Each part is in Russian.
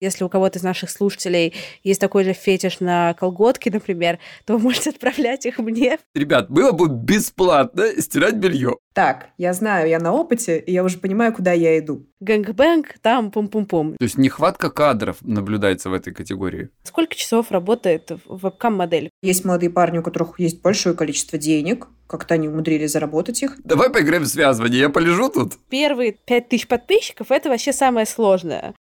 Если у кого-то из наших слушателей есть такой же фетиш на колготки, например, то вы можете отправлять их мне. Ребят, было бы бесплатно стирать белье. Так, я знаю, я на опыте, и я уже понимаю, куда я иду. Gang-bang, там пум-пум-пум. То есть нехватка кадров наблюдается в этой категории. Сколько часов работает вебкам-модель? Есть молодые парни, у которых есть большое количество денег, как-то они умудрились заработать их. Давай поиграем в связывание, я полежу тут. Первые пять тысяч подписчиков – это вообще самое сложное.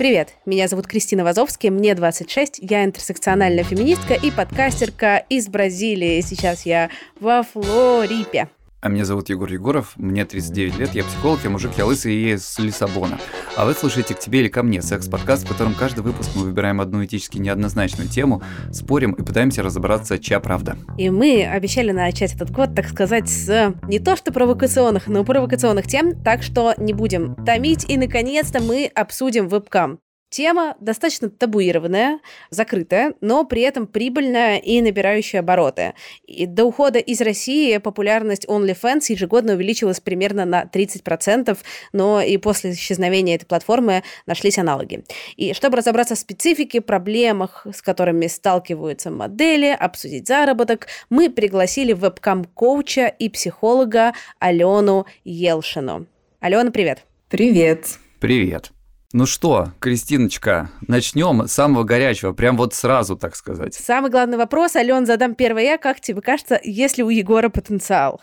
Привет, меня зовут Кристина Вазовский, мне 26, я интерсекциональная феминистка и подкастерка из Бразилии. Сейчас я во Флорипе. А меня зовут Егор Егоров, мне 39 лет, я психолог, я мужик, я лысый и из Лиссабона. А вы слушаете «К тебе или ко мне» секс-подкаст, в котором каждый выпуск мы выбираем одну этически неоднозначную тему, спорим и пытаемся разобраться, чья правда. И мы обещали начать этот год, так сказать, с не то что провокационных, но провокационных тем, так что не будем томить, и наконец-то мы обсудим вебкам. Тема достаточно табуированная, закрытая, но при этом прибыльная и набирающая обороты. И до ухода из России популярность OnlyFans ежегодно увеличилась примерно на 30%, но и после исчезновения этой платформы нашлись аналоги. И чтобы разобраться в специфике, проблемах, с которыми сталкиваются модели, обсудить заработок, мы пригласили вебкам-коуча и психолога Алену Елшину. Алена, привет! Привет! Привет! Ну что, Кристиночка, начнем с самого горячего, прям вот сразу, так сказать. Самый главный вопрос, Ален, задам первый я. Как тебе кажется, есть ли у Егора потенциал?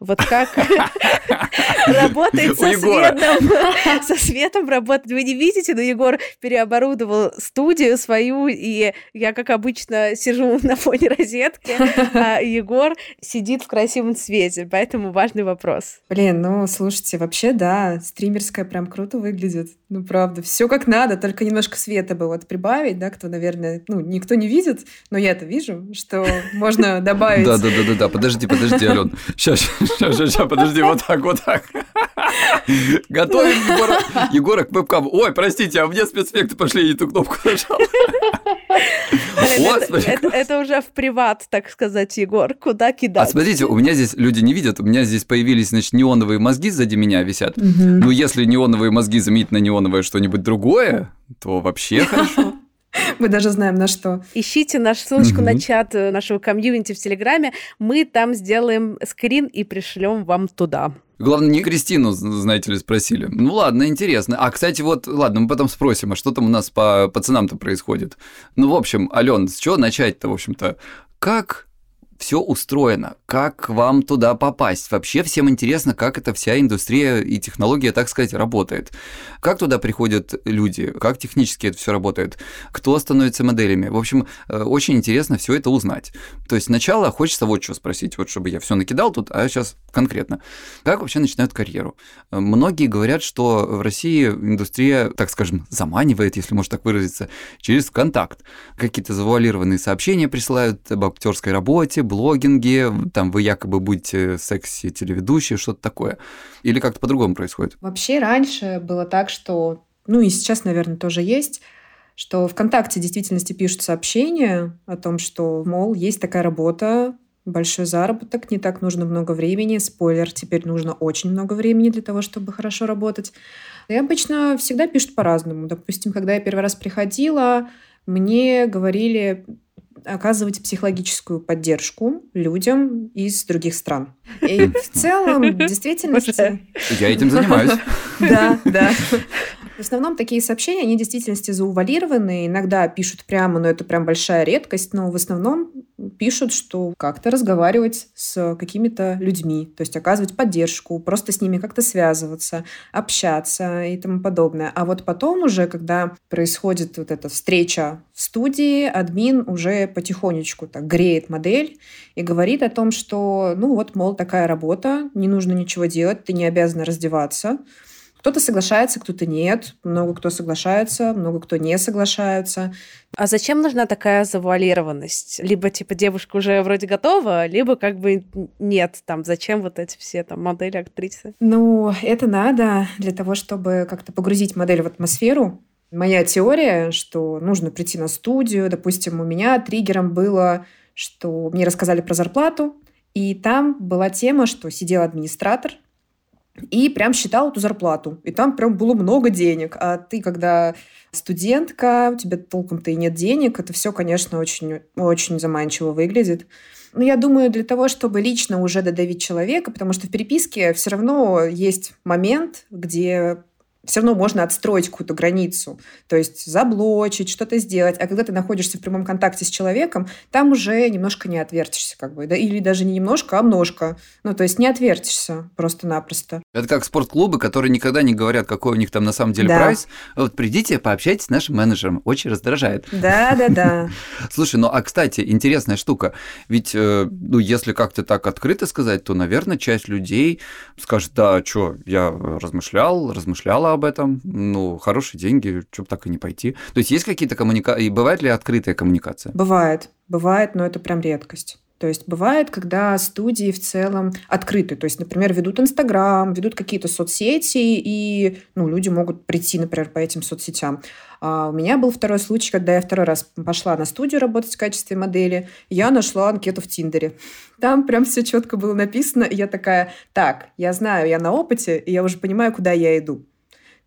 Вот как работает со светом. Со светом работать вы не видите, но Егор переоборудовал студию свою, и я, как обычно, сижу на фоне розетки, а Егор сидит в красивом свете, поэтому важный вопрос. Блин, ну, слушайте, вообще, да, стримерская прям круто выглядит. Ну, правда, все как надо, только немножко света бы вот прибавить, да, кто, наверное, ну, никто не видит, но я это вижу, что можно добавить. Да, да, да, да, да, подожди, подожди, Ален. Сейчас, Сейчас, сейчас, сейчас, подожди, вот так, вот так. Готовим Егора, Егора к вебкам. Ой, простите, а мне спецэффекты пошли, я не ту кнопку нажал. Это, это, это уже в приват, так сказать, Егор. Куда кидать? А смотрите, у меня здесь люди не видят, у меня здесь появились, значит, неоновые мозги сзади меня висят. Угу. Ну, если неоновые мозги заменить на неоновое что-нибудь другое, то вообще хорошо. Мы даже знаем на что. Ищите нашу ссылочку угу. на чат э, нашего комьюнити в Телеграме. Мы там сделаем скрин и пришлем вам туда. Главное, не Кристину, знаете ли, спросили. Ну ладно, интересно. А, кстати, вот, ладно, мы потом спросим, а что там у нас по пацанам-то происходит? Ну, в общем, Ален, с чего начать-то, в общем-то? Как все устроено, как вам туда попасть. Вообще всем интересно, как эта вся индустрия и технология, так сказать, работает. Как туда приходят люди, как технически это все работает, кто становится моделями. В общем, э, очень интересно все это узнать. То есть сначала хочется вот что спросить, вот чтобы я все накидал тут, а сейчас конкретно. Как вообще начинают карьеру? Многие говорят, что в России индустрия, так скажем, заманивает, если можно так выразиться, через ВКонтакт. Какие-то завуалированные сообщения присылают об актерской работе, блогинге, там вы якобы будете секси-телеведущие, что-то такое? Или как-то по-другому происходит? Вообще раньше было так, что, ну и сейчас, наверное, тоже есть, что ВКонтакте в действительности пишут сообщения о том, что, мол, есть такая работа, большой заработок, не так нужно много времени. Спойлер, теперь нужно очень много времени для того, чтобы хорошо работать. И обычно всегда пишут по-разному. Допустим, когда я первый раз приходила, мне говорили, оказывать психологическую поддержку людям из других стран. И в целом, действительно... Я этим занимаюсь. Да, да. В основном такие сообщения, они в действительности заувалированы. Иногда пишут прямо, но это прям большая редкость. Но в основном пишут, что как-то разговаривать с какими-то людьми, то есть оказывать поддержку, просто с ними как-то связываться, общаться и тому подобное. А вот потом уже, когда происходит вот эта встреча в студии, админ уже потихонечку так греет модель и говорит о том, что, ну вот, мол, такая работа, не нужно ничего делать, ты не обязана раздеваться, кто-то соглашается, кто-то нет. Много кто соглашается, много кто не соглашается. А зачем нужна такая завуалированность? Либо, типа, девушка уже вроде готова, либо как бы нет. Там, зачем вот эти все там модели, актрисы? Ну, это надо для того, чтобы как-то погрузить модель в атмосферу. Моя теория, что нужно прийти на студию. Допустим, у меня триггером было, что мне рассказали про зарплату, и там была тема, что сидел администратор, и прям считал эту зарплату. И там прям было много денег. А ты, когда студентка, у тебя толком-то и нет денег, это все, конечно, очень, очень заманчиво выглядит. Но я думаю, для того, чтобы лично уже додавить человека, потому что в переписке все равно есть момент, где все равно можно отстроить какую-то границу, то есть заблочить, что-то сделать. А когда ты находишься в прямом контакте с человеком, там уже немножко не отвертишься, как бы, да, или даже не немножко, а множко. Ну, то есть не отвертишься просто-напросто. Это как спортклубы, которые никогда не говорят, какой у них там на самом деле да. прайс. Вот придите, пообщайтесь с нашим менеджером. Очень раздражает. Да, да, да. Слушай, ну а кстати, интересная штука. Ведь, э, ну, если как-то так открыто сказать, то, наверное, часть людей скажет, да, что, я размышлял, размышляла об этом, ну, хорошие деньги, что бы так и не пойти. То есть есть какие-то коммуникации, и бывает ли открытая коммуникация? Бывает, бывает, но это прям редкость. То есть бывает, когда студии в целом открыты. То есть, например, ведут Инстаграм, ведут какие-то соцсети, и ну, люди могут прийти, например, по этим соцсетям. А у меня был второй случай, когда я второй раз пошла на студию работать в качестве модели. Я нашла анкету в Тиндере. Там прям все четко было написано. И я такая, так, я знаю, я на опыте, и я уже понимаю, куда я иду.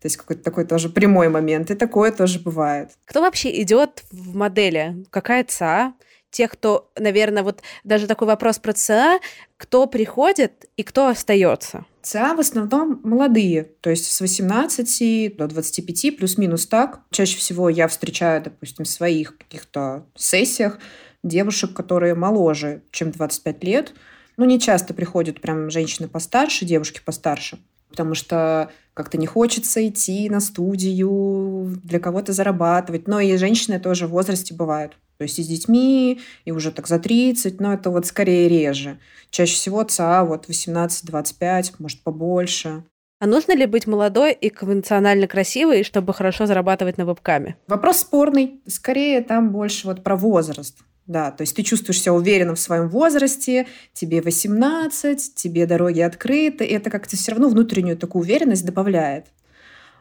То есть какой-то такой тоже прямой момент. И такое тоже бывает. Кто вообще идет в модели? Какая ЦА? Тех, кто, наверное, вот даже такой вопрос про ЦА, кто приходит и кто остается? ЦА в основном молодые, то есть с 18 до 25, плюс-минус так. Чаще всего я встречаю, допустим, в своих каких-то сессиях девушек, которые моложе, чем 25 лет. Ну, не часто приходят прям женщины постарше, девушки постарше потому что как-то не хочется идти на студию, для кого-то зарабатывать. Но и женщины тоже в возрасте бывают. То есть и с детьми, и уже так за 30, но это вот скорее реже. Чаще всего ЦА вот 18-25, может побольше. А нужно ли быть молодой и конвенционально красивой, чтобы хорошо зарабатывать на вебкаме? Вопрос спорный. Скорее там больше вот про возраст. Да, то есть ты чувствуешь себя уверенно в своем возрасте, тебе 18, тебе дороги открыты, и это как-то все равно внутреннюю такую уверенность добавляет.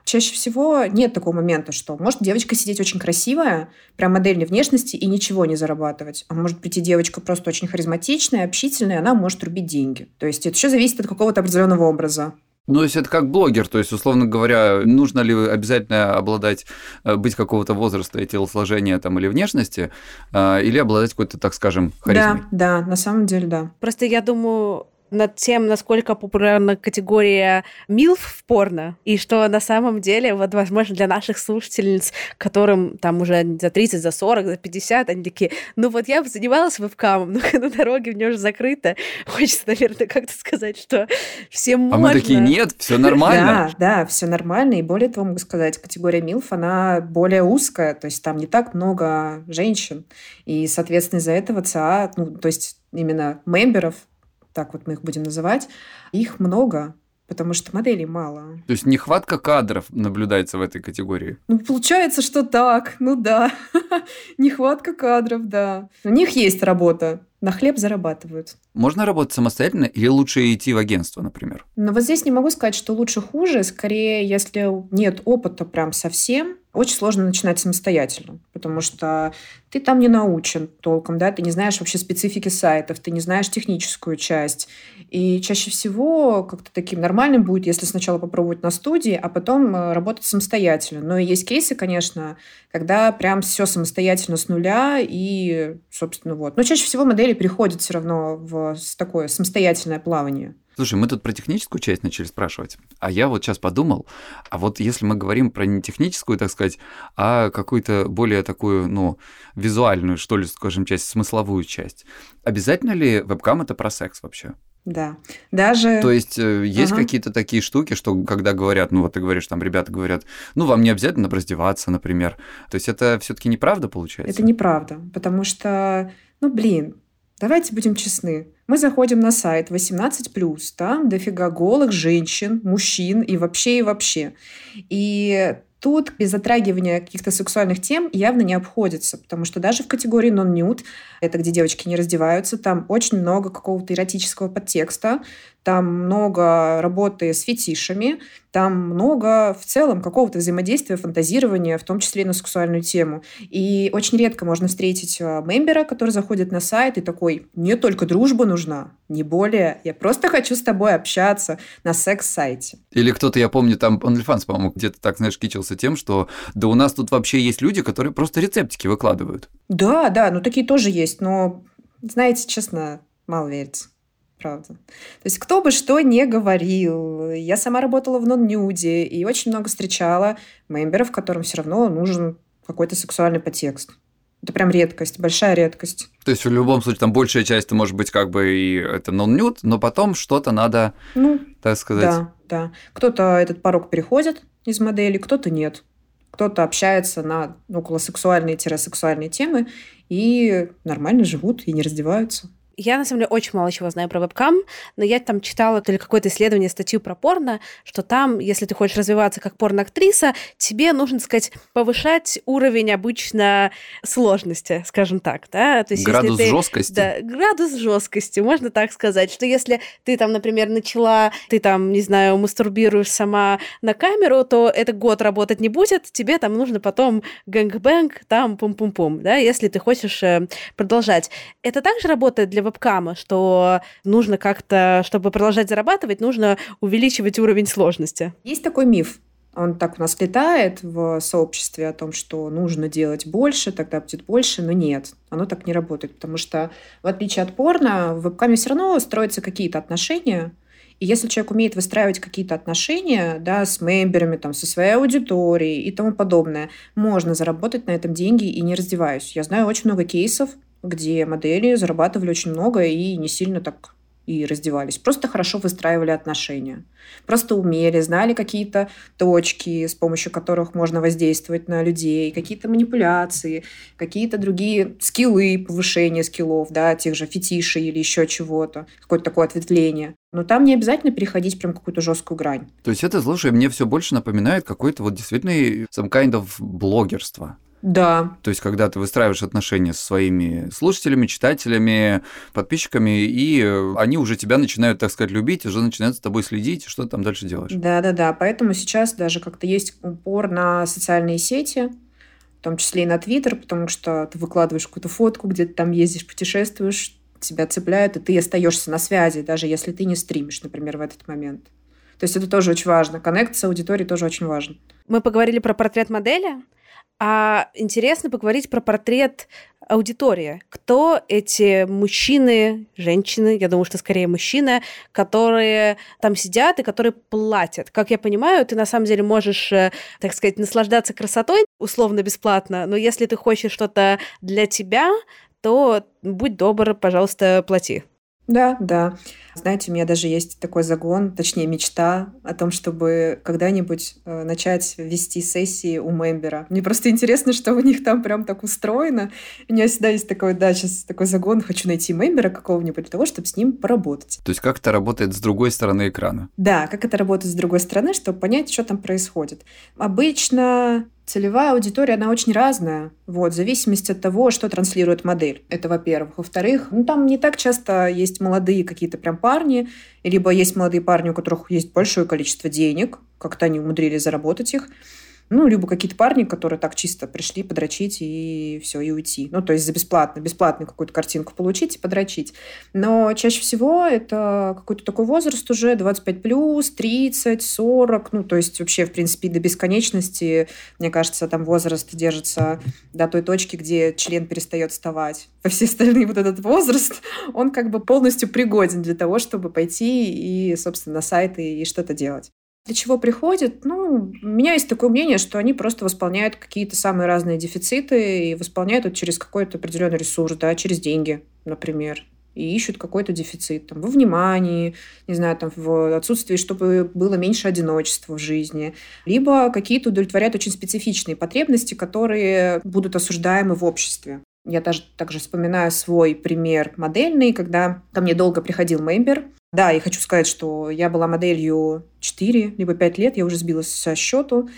Чаще всего нет такого момента, что может девочка сидеть очень красивая, прям модельной внешности и ничего не зарабатывать. А может прийти девочка просто очень харизматичная, общительная, она может рубить деньги. То есть это все зависит от какого-то определенного образа. Ну, то есть это как блогер, то есть, условно говоря, нужно ли обязательно обладать, э, быть какого-то возраста и телосложения там или внешности, э, или обладать какой-то, так скажем, харизмой? Да, да, на самом деле, да. Просто я думаю, над тем, насколько популярна категория милф в порно, и что на самом деле, вот, возможно, для наших слушательниц, которым там уже за 30, за 40, за 50, они такие, ну вот я бы занималась вебкамом, но на дороге у меня уже закрыто. Хочется, наверное, как-то сказать, что всем можно. А мы такие, нет, все нормально. Да, да, все нормально, и более того, могу сказать, категория милф, она более узкая, то есть там не так много женщин, и, соответственно, из-за этого ЦА, ну, то есть именно мемберов так вот мы их будем называть, их много, потому что моделей мало. То есть нехватка кадров наблюдается в этой категории? Ну, получается, что так, ну да. нехватка кадров, да. У них есть работа, на хлеб зарабатывают. Можно работать самостоятельно или лучше идти в агентство, например? Но вот здесь не могу сказать, что лучше хуже. Скорее, если нет опыта прям совсем, очень сложно начинать самостоятельно, потому что ты там не научен толком, да, ты не знаешь вообще специфики сайтов, ты не знаешь техническую часть. И чаще всего как-то таким нормальным будет, если сначала попробовать на студии, а потом э, работать самостоятельно. Но есть кейсы, конечно, когда прям все самостоятельно с нуля и, собственно, вот. Но чаще всего модели переходят все равно в такое самостоятельное плавание. Слушай, мы тут про техническую часть начали спрашивать, а я вот сейчас подумал, а вот если мы говорим про не техническую, так сказать, а какую-то более такую, ну, визуальную, что ли, скажем, часть, смысловую часть, обязательно ли вебкам это про секс вообще? Да, даже... То есть э, есть ага. какие-то такие штуки, что когда говорят, ну вот ты говоришь, там ребята говорят, ну вам не обязательно раздеваться, например. То есть это все таки неправда получается? Это неправда, потому что, ну блин, давайте будем честны. Мы заходим на сайт 18+, там дофига голых женщин, мужчин и вообще, и вообще. И Тут без затрагивания каких-то сексуальных тем явно не обходится, потому что даже в категории non-nude, это где девочки не раздеваются, там очень много какого-то эротического подтекста. Там много работы с фетишами, там много в целом какого-то взаимодействия, фантазирования, в том числе и на сексуальную тему. И очень редко можно встретить а, мембера, который заходит на сайт и такой, мне только дружба нужна, не более. Я просто хочу с тобой общаться на секс-сайте. Или кто-то, я помню, там OnlyFans, по-моему, где-то так, знаешь, кичился тем, что да у нас тут вообще есть люди, которые просто рецептики выкладывают. Да, да, ну такие тоже есть, но, знаете, честно, мало верится правда. То есть кто бы что ни говорил, я сама работала в нон-нюде и очень много встречала мемберов, которым все равно нужен какой-то сексуальный подтекст. Это прям редкость, большая редкость. То есть в любом случае там большая часть это может быть как бы и это нон-нюд, но потом что-то надо, ну, так сказать. Да, да. Кто-то этот порог переходит из модели, кто-то нет. Кто-то общается на около сексуальные-сексуальные темы и нормально живут и не раздеваются. Я, на самом деле, очень мало чего знаю про вебкам, но я там читала то ли какое-то исследование, статью про порно, что там, если ты хочешь развиваться как порноактриса, тебе нужно, так сказать, повышать уровень обычно сложности, скажем так, да? То есть, градус ты, жесткости. Да, градус жесткости, можно так сказать, что если ты там, например, начала, ты там, не знаю, мастурбируешь сама на камеру, то это год работать не будет, тебе там нужно потом gang-bang, там пум-пум-пум, да, если ты хочешь э, продолжать. Это также работает для вебкама, что нужно как-то, чтобы продолжать зарабатывать, нужно увеличивать уровень сложности. Есть такой миф, он так у нас летает в сообществе о том, что нужно делать больше, тогда будет больше, но нет, оно так не работает, потому что в отличие от порно, в вебкаме все равно строятся какие-то отношения, и если человек умеет выстраивать какие-то отношения да, с мемберами, там, со своей аудиторией и тому подобное, можно заработать на этом деньги и не раздеваюсь. Я знаю очень много кейсов, где модели зарабатывали очень много и не сильно так и раздевались. Просто хорошо выстраивали отношения. Просто умели, знали какие-то точки, с помощью которых можно воздействовать на людей, какие-то манипуляции, какие-то другие скиллы, повышение скиллов, да, тех же фетишей или еще чего-то, какое-то такое ответвление. Но там не обязательно переходить прям какую-то жесткую грань. То есть это, слушай, мне все больше напоминает какой-то вот действительно some kind of блогерство. Да. То есть, когда ты выстраиваешь отношения со своими слушателями, читателями, подписчиками, и они уже тебя начинают, так сказать, любить, уже начинают с тобой следить, что ты там дальше делаешь. Да-да-да, поэтому сейчас даже как-то есть упор на социальные сети, в том числе и на Твиттер, потому что ты выкладываешь какую-то фотку, где ты там ездишь, путешествуешь, тебя цепляют, и ты остаешься на связи, даже если ты не стримишь, например, в этот момент. То есть это тоже очень важно. Коннект с аудиторией тоже очень важен. Мы поговорили про портрет модели, а интересно поговорить про портрет аудитории. Кто эти мужчины, женщины, я думаю, что скорее мужчины, которые там сидят и которые платят. Как я понимаю, ты на самом деле можешь, э, так сказать, наслаждаться красотой условно бесплатно, но если ты хочешь что-то для тебя, то будь добр, пожалуйста, плати. Да, да. Знаете, у меня даже есть такой загон, точнее мечта о том, чтобы когда-нибудь э, начать вести сессии у мембера. Мне просто интересно, что у них там прям так устроено. У меня всегда есть такой, да, сейчас такой загон, хочу найти мембера какого-нибудь для того, чтобы с ним поработать. То есть как это работает с другой стороны экрана? Да, как это работает с другой стороны, чтобы понять, что там происходит. Обычно Целевая аудитория, она очень разная, вот, в зависимости от того, что транслирует модель. Это во-первых. Во-вторых, ну, там не так часто есть молодые какие-то прям парни, либо есть молодые парни, у которых есть большое количество денег, как-то они умудрились заработать их. Ну, либо какие-то парни, которые так чисто пришли подрочить и все, и уйти. Ну, то есть за бесплатно, бесплатную какую-то картинку получить и подрочить. Но чаще всего это какой-то такой возраст уже 25 плюс, 30, 40. Ну, то есть вообще, в принципе, до бесконечности, мне кажется, там возраст держится до той точки, где член перестает вставать. По все остальные вот этот возраст, он как бы полностью пригоден для того, чтобы пойти и, собственно, на сайты и что-то делать. Для чего приходят? Ну, у меня есть такое мнение, что они просто восполняют какие-то самые разные дефициты и восполняют это через какой-то определенный ресурс, да, через деньги, например и ищут какой-то дефицит там, во внимании, не знаю, там, в отсутствии, чтобы было меньше одиночества в жизни, либо какие-то удовлетворяют очень специфичные потребности, которые будут осуждаемы в обществе. Я даже также вспоминаю свой пример модельный, когда ко мне долго приходил мембер, Да, и хочу сказать, что я была моделью 4 либо 5 лет, я уже сбилась со счету.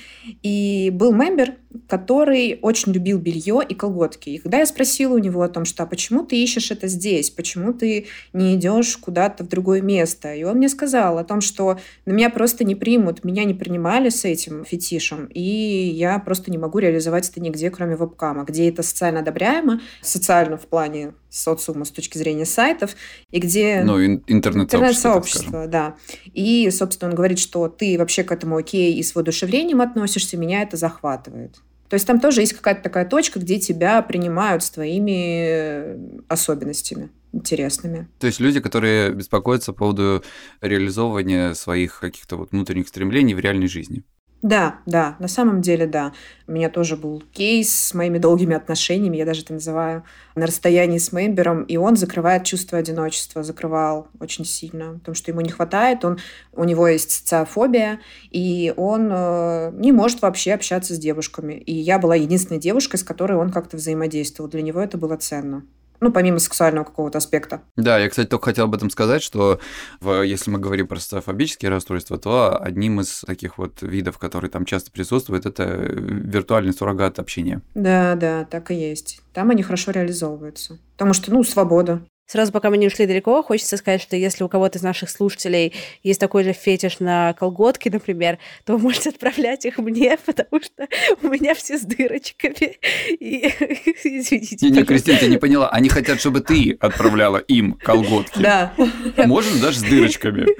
И был мембер, который очень любил белье и колготки. И когда я спросила у него о том, что а почему ты ищешь это здесь, почему ты не идешь куда-то в другое место, и он мне сказал о том, что на меня просто не примут, меня не принимали с этим фетишем, и я просто не могу реализовать это нигде, кроме вебкама, где это социально одобряемо, социально в плане социума с точки зрения сайтов, и где... Ну, интернет-сообщество, интернет да. И, собственно, он говорит, что ты вообще к этому окей и с воодушевлением относишься, меня это захватывает. То есть там тоже есть какая-то такая точка, где тебя принимают с твоими особенностями интересными. То есть люди, которые беспокоятся по поводу реализовывания своих каких-то вот внутренних стремлений в реальной жизни. Да, да, на самом деле, да. У меня тоже был кейс с моими долгими отношениями, я даже это называю, на расстоянии с мембером, и он закрывает чувство одиночества, закрывал очень сильно, потому что ему не хватает, он, у него есть социофобия, и он э, не может вообще общаться с девушками. И я была единственной девушкой, с которой он как-то взаимодействовал. Для него это было ценно. Ну, помимо сексуального какого-то аспекта. Да, я, кстати, только хотел об этом сказать, что в, если мы говорим про социофобические расстройства, то одним из таких вот видов, которые там часто присутствуют, это виртуальный суррогат общения. Да, да, так и есть. Там они хорошо реализовываются. Потому что, ну, свобода. Сразу, пока мы не ушли далеко, хочется сказать, что если у кого-то из наших слушателей есть такой же фетиш на колготки, например, то вы можете отправлять их мне, потому что у меня все с дырочками. И, извините. Не, не, Кристина, ты не поняла. Они хотят, чтобы ты отправляла им колготки. Да. Можно даже с дырочками.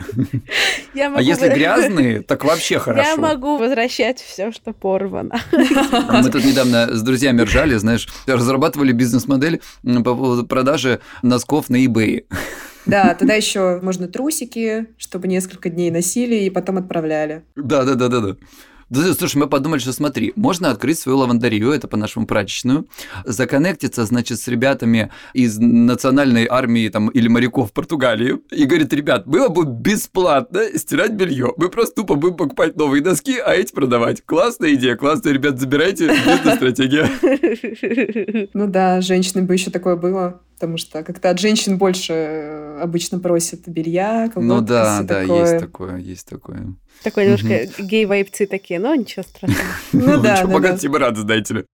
А если грязные, так вообще хорошо. Я могу возвращать все, что порвано. Мы тут недавно с друзьями ржали, знаешь, разрабатывали бизнес-модель по поводу продажи носков носков на eBay. Да, тогда еще можно трусики, чтобы несколько дней носили и потом отправляли. Да, да, да, да, да. Да, слушай, мы подумали, что смотри, можно открыть свою лавандарию, это по-нашему прачечную, законнектиться, значит, с ребятами из национальной армии там, или моряков Португалии и говорит, ребят, было бы бесплатно стирать белье. Мы просто тупо будем покупать новые доски, а эти продавать. Классная идея, классная, ребят, забирайте, бизнес-стратегия. Ну да, женщины бы еще такое было потому что как-то от женщин больше э, обычно просят белья, Ну да, да, такое. есть такое, есть такое. Такое немножко гей-вайпцы такие, но ничего страшного. Ну да, да. Богат тебе рады, знаете ли.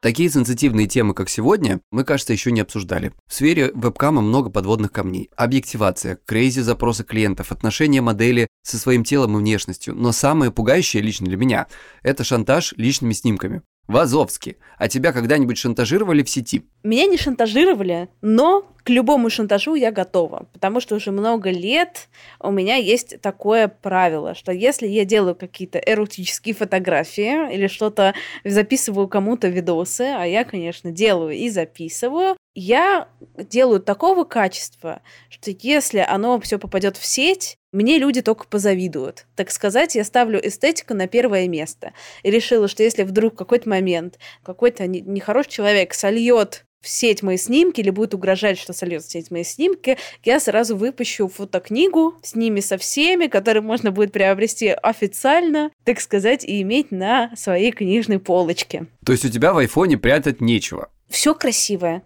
Такие сенситивные темы, как сегодня, мы, кажется, еще не обсуждали. В сфере вебкама много подводных камней. Объективация, крейзи запросы клиентов, отношения модели со своим телом и внешностью. Но самое пугающее лично для меня – это шантаж личными снимками. В. А тебя когда-нибудь шантажировали в сети? Меня не шантажировали, но любому шантажу я готова, потому что уже много лет у меня есть такое правило, что если я делаю какие-то эротические фотографии или что-то записываю кому-то видосы, а я, конечно, делаю и записываю, я делаю такого качества, что если оно все попадет в сеть, мне люди только позавидуют. Так сказать, я ставлю эстетику на первое место. И решила, что если вдруг в какой-то момент какой-то нехороший человек сольет в сеть мои снимки или будет угрожать, что сольет в сеть мои снимки, я сразу выпущу фотокнигу с ними со всеми, которые можно будет приобрести официально, так сказать, и иметь на своей книжной полочке. То есть у тебя в айфоне прятать нечего? Все красивое.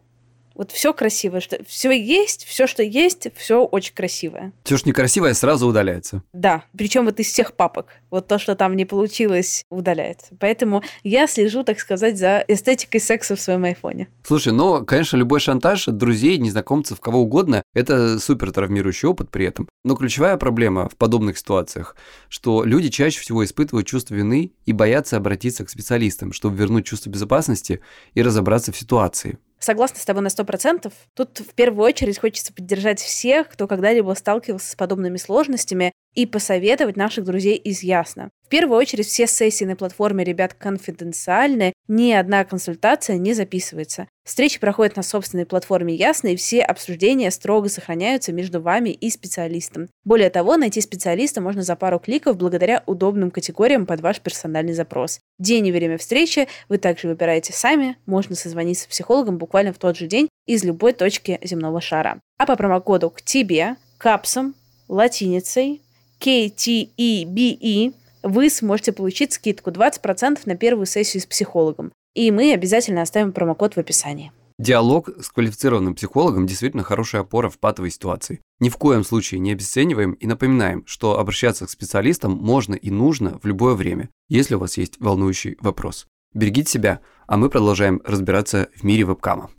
Вот все красивое, что все есть, все, что есть, все очень красивое. Все, что некрасивое, сразу удаляется. Да, причем вот из всех папок. Вот то, что там не получилось, удаляется. Поэтому я слежу, так сказать, за эстетикой секса в своем айфоне. Слушай, ну, конечно, любой шантаж от друзей, незнакомцев, кого угодно, это супер травмирующий опыт при этом. Но ключевая проблема в подобных ситуациях, что люди чаще всего испытывают чувство вины и боятся обратиться к специалистам, чтобы вернуть чувство безопасности и разобраться в ситуации. Согласна с тобой на сто процентов. Тут в первую очередь хочется поддержать всех, кто когда-либо сталкивался с подобными сложностями, и посоветовать наших друзей из Ясно. В первую очередь, все сессии на платформе ребят конфиденциальны, ни одна консультация не записывается. Встречи проходят на собственной платформе Ясно, и все обсуждения строго сохраняются между вами и специалистом. Более того, найти специалиста можно за пару кликов благодаря удобным категориям под ваш персональный запрос. День и время встречи вы также выбираете сами, можно созвониться с психологом буквально в тот же день из любой точки земного шара. А по промокоду к тебе, капсом, латиницей, KTEBE вы сможете получить скидку 20% на первую сессию с психологом. И мы обязательно оставим промокод в описании. Диалог с квалифицированным психологом действительно хорошая опора в патовой ситуации. Ни в коем случае не обесцениваем и напоминаем, что обращаться к специалистам можно и нужно в любое время, если у вас есть волнующий вопрос. Берегите себя, а мы продолжаем разбираться в мире вебкама.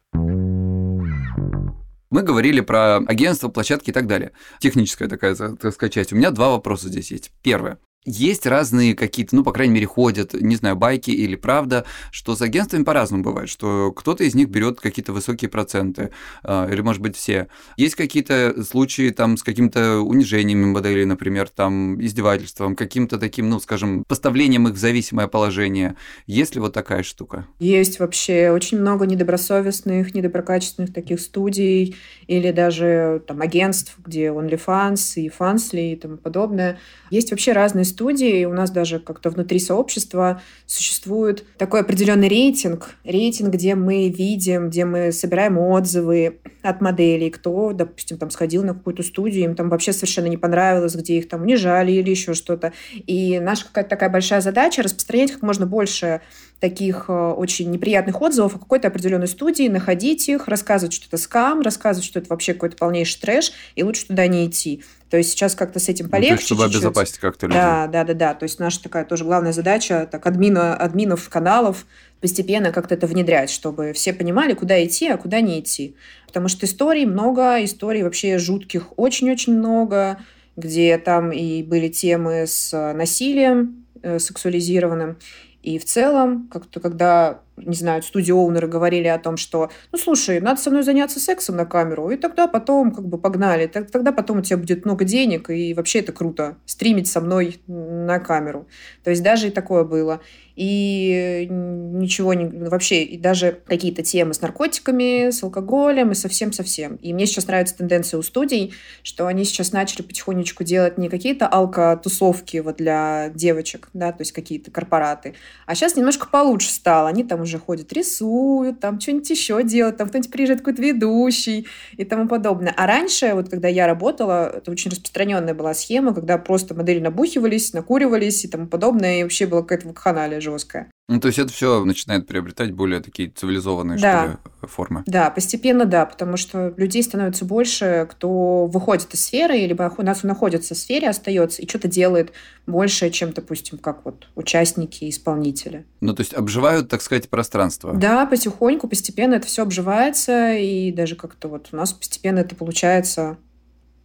Мы говорили про агентство, площадки и так далее. Техническая такая, так сказать, часть. У меня два вопроса здесь есть. Первое. Есть разные какие-то, ну, по крайней мере, ходят, не знаю, байки или правда, что с агентствами по-разному бывает, что кто-то из них берет какие-то высокие проценты, э, или, может быть, все. Есть какие-то случаи там с каким-то унижениями моделей, например, там, издевательством, каким-то таким, ну, скажем, поставлением их в зависимое положение. Есть ли вот такая штука? Есть вообще очень много недобросовестных, недоброкачественных таких студий или даже там агентств, где OnlyFans и Fansly и тому подобное. Есть вообще разные студии, у нас даже как-то внутри сообщества существует такой определенный рейтинг, рейтинг, где мы видим, где мы собираем отзывы от моделей, кто, допустим, там сходил на какую-то студию, им там вообще совершенно не понравилось, где их там унижали или еще что-то. И наша какая-то такая большая задача распространять как можно больше таких э, очень неприятных отзывов о какой-то определенной студии, находить их, рассказывать, что это скам, рассказывать, что это вообще какой-то полнейший трэш, и лучше туда не идти. То есть сейчас как-то с этим полегче. Ну, то есть, чтобы чуть-чуть. обезопасить как-то людей. Да, да, да, да. То есть наша такая тоже главная задача, так, админа, админов каналов постепенно как-то это внедрять, чтобы все понимали, куда идти, а куда не идти. Потому что историй много, историй вообще жутких очень-очень много, где там и были темы с насилием э, сексуализированным, и в целом, как-то когда не знаю, студио-оунеры говорили о том, что, ну, слушай, надо со мной заняться сексом на камеру, и тогда потом как бы погнали, тогда потом у тебя будет много денег, и вообще это круто, стримить со мной на камеру. То есть даже и такое было. И ничего не... Вообще, и даже какие-то темы с наркотиками, с алкоголем, и совсем-совсем. И мне сейчас нравится тенденция у студий, что они сейчас начали потихонечку делать не какие-то алко-тусовки вот для девочек, да, то есть какие-то корпораты, а сейчас немножко получше стало. Они там уже ходят, рисуют, там что-нибудь еще делают, там кто-нибудь приезжает какой-то ведущий и тому подобное. А раньше, вот когда я работала, это очень распространенная была схема, когда просто модели набухивались, накуривались и тому подобное, и вообще была какая-то вакханалия жесткая. Ну, то есть это все начинает приобретать более такие цивилизованные, да. что ли, формы. Да, постепенно да, потому что людей становится больше, кто выходит из сферы, либо у нас находится в сфере, остается и что-то делает больше, чем, допустим, как вот участники, исполнители. Ну, то есть обживают, так сказать, пространство. Да, потихоньку, постепенно это все обживается, и даже как-то вот у нас постепенно это получается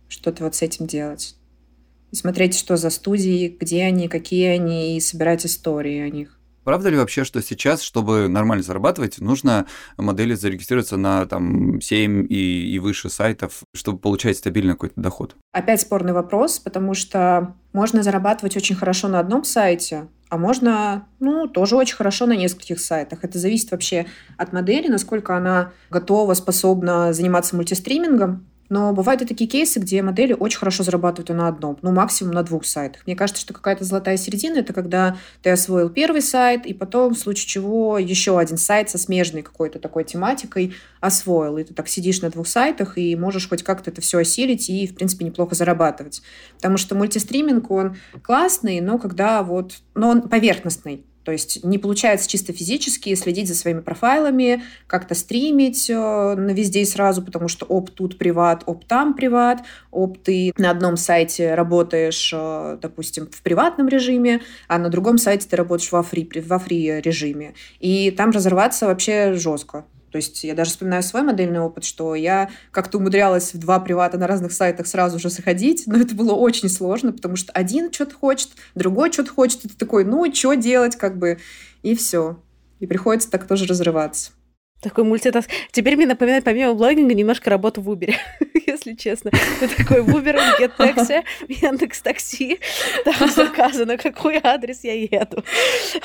что-то вот с этим делать. И смотреть, что за студии, где они, какие они, и собирать истории о них. Правда ли вообще, что сейчас, чтобы нормально зарабатывать, нужно модели зарегистрироваться на там 7 и, и выше сайтов, чтобы получать стабильный какой-то доход? Опять спорный вопрос, потому что можно зарабатывать очень хорошо на одном сайте, а можно, ну, тоже очень хорошо на нескольких сайтах. Это зависит вообще от модели, насколько она готова, способна заниматься мультистримингом. Но бывают и такие кейсы, где модели очень хорошо зарабатывают на одном, ну, максимум на двух сайтах. Мне кажется, что какая-то золотая середина – это когда ты освоил первый сайт, и потом, в случае чего, еще один сайт со смежной какой-то такой тематикой освоил. И ты так сидишь на двух сайтах и можешь хоть как-то это все осилить и, в принципе, неплохо зарабатывать. Потому что мультистриминг, он классный, но когда вот... Но он поверхностный. То есть не получается чисто физически следить за своими профайлами, как-то стримить э, на везде и сразу, потому что оп, тут приват, оп, там приват, оп, ты на одном сайте работаешь, э, допустим, в приватном режиме, а на другом сайте ты работаешь во фри, во фри режиме. И там разорваться вообще жестко. То есть я даже вспоминаю свой модельный опыт, что я как-то умудрялась в два привата на разных сайтах сразу же заходить, но это было очень сложно, потому что один что-то хочет, другой что-то хочет, и ты такой, ну, что делать, как бы, и все. И приходится так тоже разрываться. Такой мультитаск. Теперь мне напоминает, помимо блогинга, немножко работу в Uber, если честно. Ты такой в Uber, GetTaxi, Яндекс Такси, там заказано, какой адрес я еду.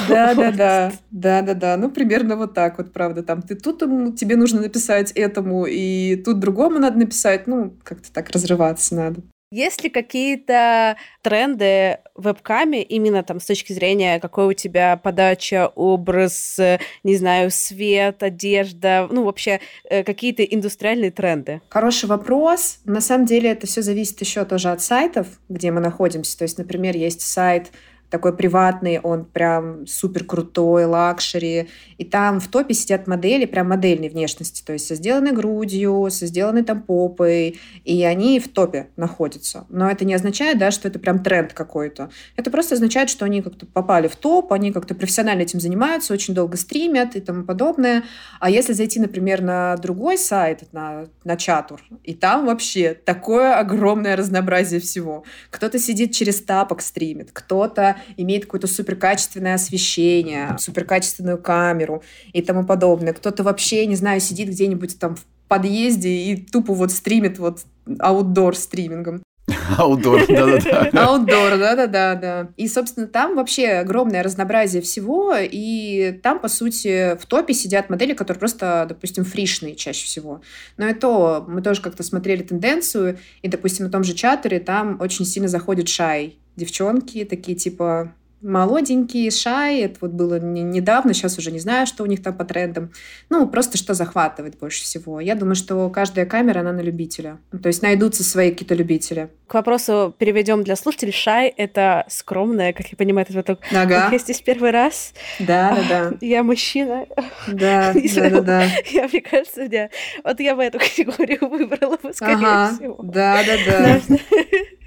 Да-да-да, да-да-да. Ну, примерно вот так вот, правда. Там ты тут тебе нужно написать этому, и тут другому надо написать. Ну, как-то так разрываться надо. Есть ли какие-то тренды в вебкаме именно там с точки зрения, какой у тебя подача, образ, не знаю, свет, одежда, ну вообще э, какие-то индустриальные тренды? Хороший вопрос. На самом деле это все зависит еще тоже от сайтов, где мы находимся. То есть, например, есть сайт такой приватный, он прям супер крутой, luxury. И там в топе сидят модели прям модельной внешности, то есть со сделанной грудью, со сделанной там попой, и они в топе находятся. Но это не означает, да, что это прям тренд какой-то. Это просто означает, что они как-то попали в топ, они как-то профессионально этим занимаются, очень долго стримят и тому подобное. А если зайти, например, на другой сайт, на, на чатур, и там вообще такое огромное разнообразие всего. Кто-то сидит через тапок стримит, кто-то имеет какое-то суперкачественное освещение, суперкачественную камеру и тому подобное. Кто-то вообще, не знаю, сидит где-нибудь там в подъезде и тупо вот стримит вот аутдор стримингом. Аутдор, да-да-да. Аутдор, да-да-да. да. И, собственно, там вообще огромное разнообразие всего, и там, по сути, в топе сидят модели, которые просто, допустим, фришные чаще всего. Но и то мы тоже как-то смотрели тенденцию, и, допустим, на том же чатере там очень сильно заходит шай. Девчонки такие, типа, молоденькие, шай, это вот было не, недавно, сейчас уже не знаю, что у них там по трендам. Ну, просто что захватывает больше всего. Я думаю, что каждая камера, она на любителя. То есть найдутся свои какие-то любители. К вопросу переведем для слушателей. Шай — это скромная, как я понимаю, это вот ага. я здесь первый раз. Да, да, да. Я мужчина. Да, да, да, да. Я, мне кажется, я, вот я бы эту категорию выбрала бы, скорее ага. всего. Да, да, да.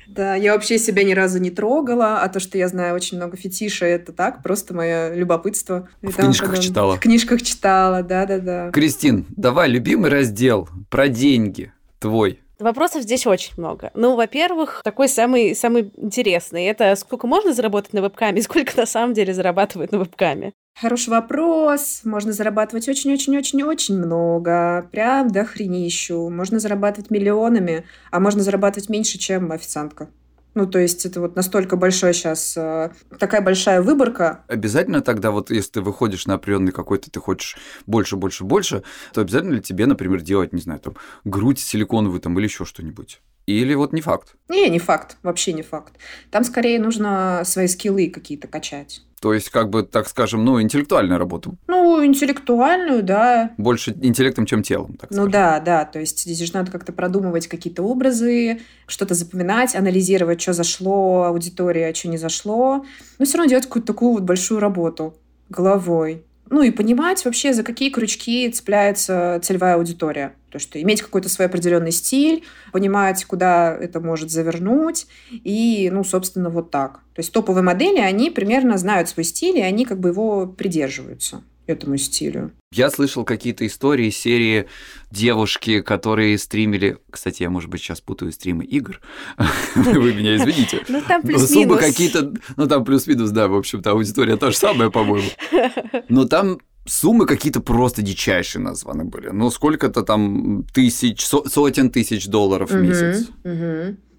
Да, я вообще себя ни разу не трогала, а то, что я знаю очень много фетиша, это так, просто мое любопытство. В книжках потом... читала. В книжках читала, да-да-да. Кристин, давай любимый раздел про деньги твой. Вопросов здесь очень много. Ну, во-первых, такой самый, самый интересный. Это сколько можно заработать на вебкаме, сколько на самом деле зарабатывают на вебкаме? Хороший вопрос. Можно зарабатывать очень-очень-очень-очень много. Прям до хренищу. Можно зарабатывать миллионами, а можно зарабатывать меньше, чем официантка. Ну, то есть это вот настолько большой сейчас, э, такая большая выборка. Обязательно тогда вот, если ты выходишь на определенный какой-то, ты хочешь больше, больше, больше, то обязательно ли тебе, например, делать, не знаю, там, грудь силиконовую там или еще что-нибудь? Или вот не факт? Не, не факт, вообще не факт. Там скорее нужно свои скиллы какие-то качать. То есть, как бы, так скажем, ну, интеллектуальную работу. Ну, интеллектуальную, да. Больше интеллектом, чем телом, так Ну скажем. да, да. То есть здесь же надо как-то продумывать какие-то образы, что-то запоминать, анализировать, что зашло аудитории, а что не зашло. Но все равно делать какую-то такую вот большую работу головой. Ну и понимать вообще, за какие крючки цепляется целевая аудитория. То, что иметь какой-то свой определенный стиль, понимать, куда это может завернуть, и, ну, собственно, вот так. То есть топовые модели, они примерно знают свой стиль, и они как бы его придерживаются этому стилю. Я слышал какие-то истории серии девушки, которые стримили... Кстати, я, может быть, сейчас путаю стримы игр. Вы меня извините. Ну, там Суммы плюс-минус. какие-то... Ну, там плюс-минус, да, в общем-то, аудитория та же самая, по-моему. Но там суммы какие-то просто дичайшие названы были. Ну, сколько-то там тысяч, со- сотен тысяч долларов в месяц.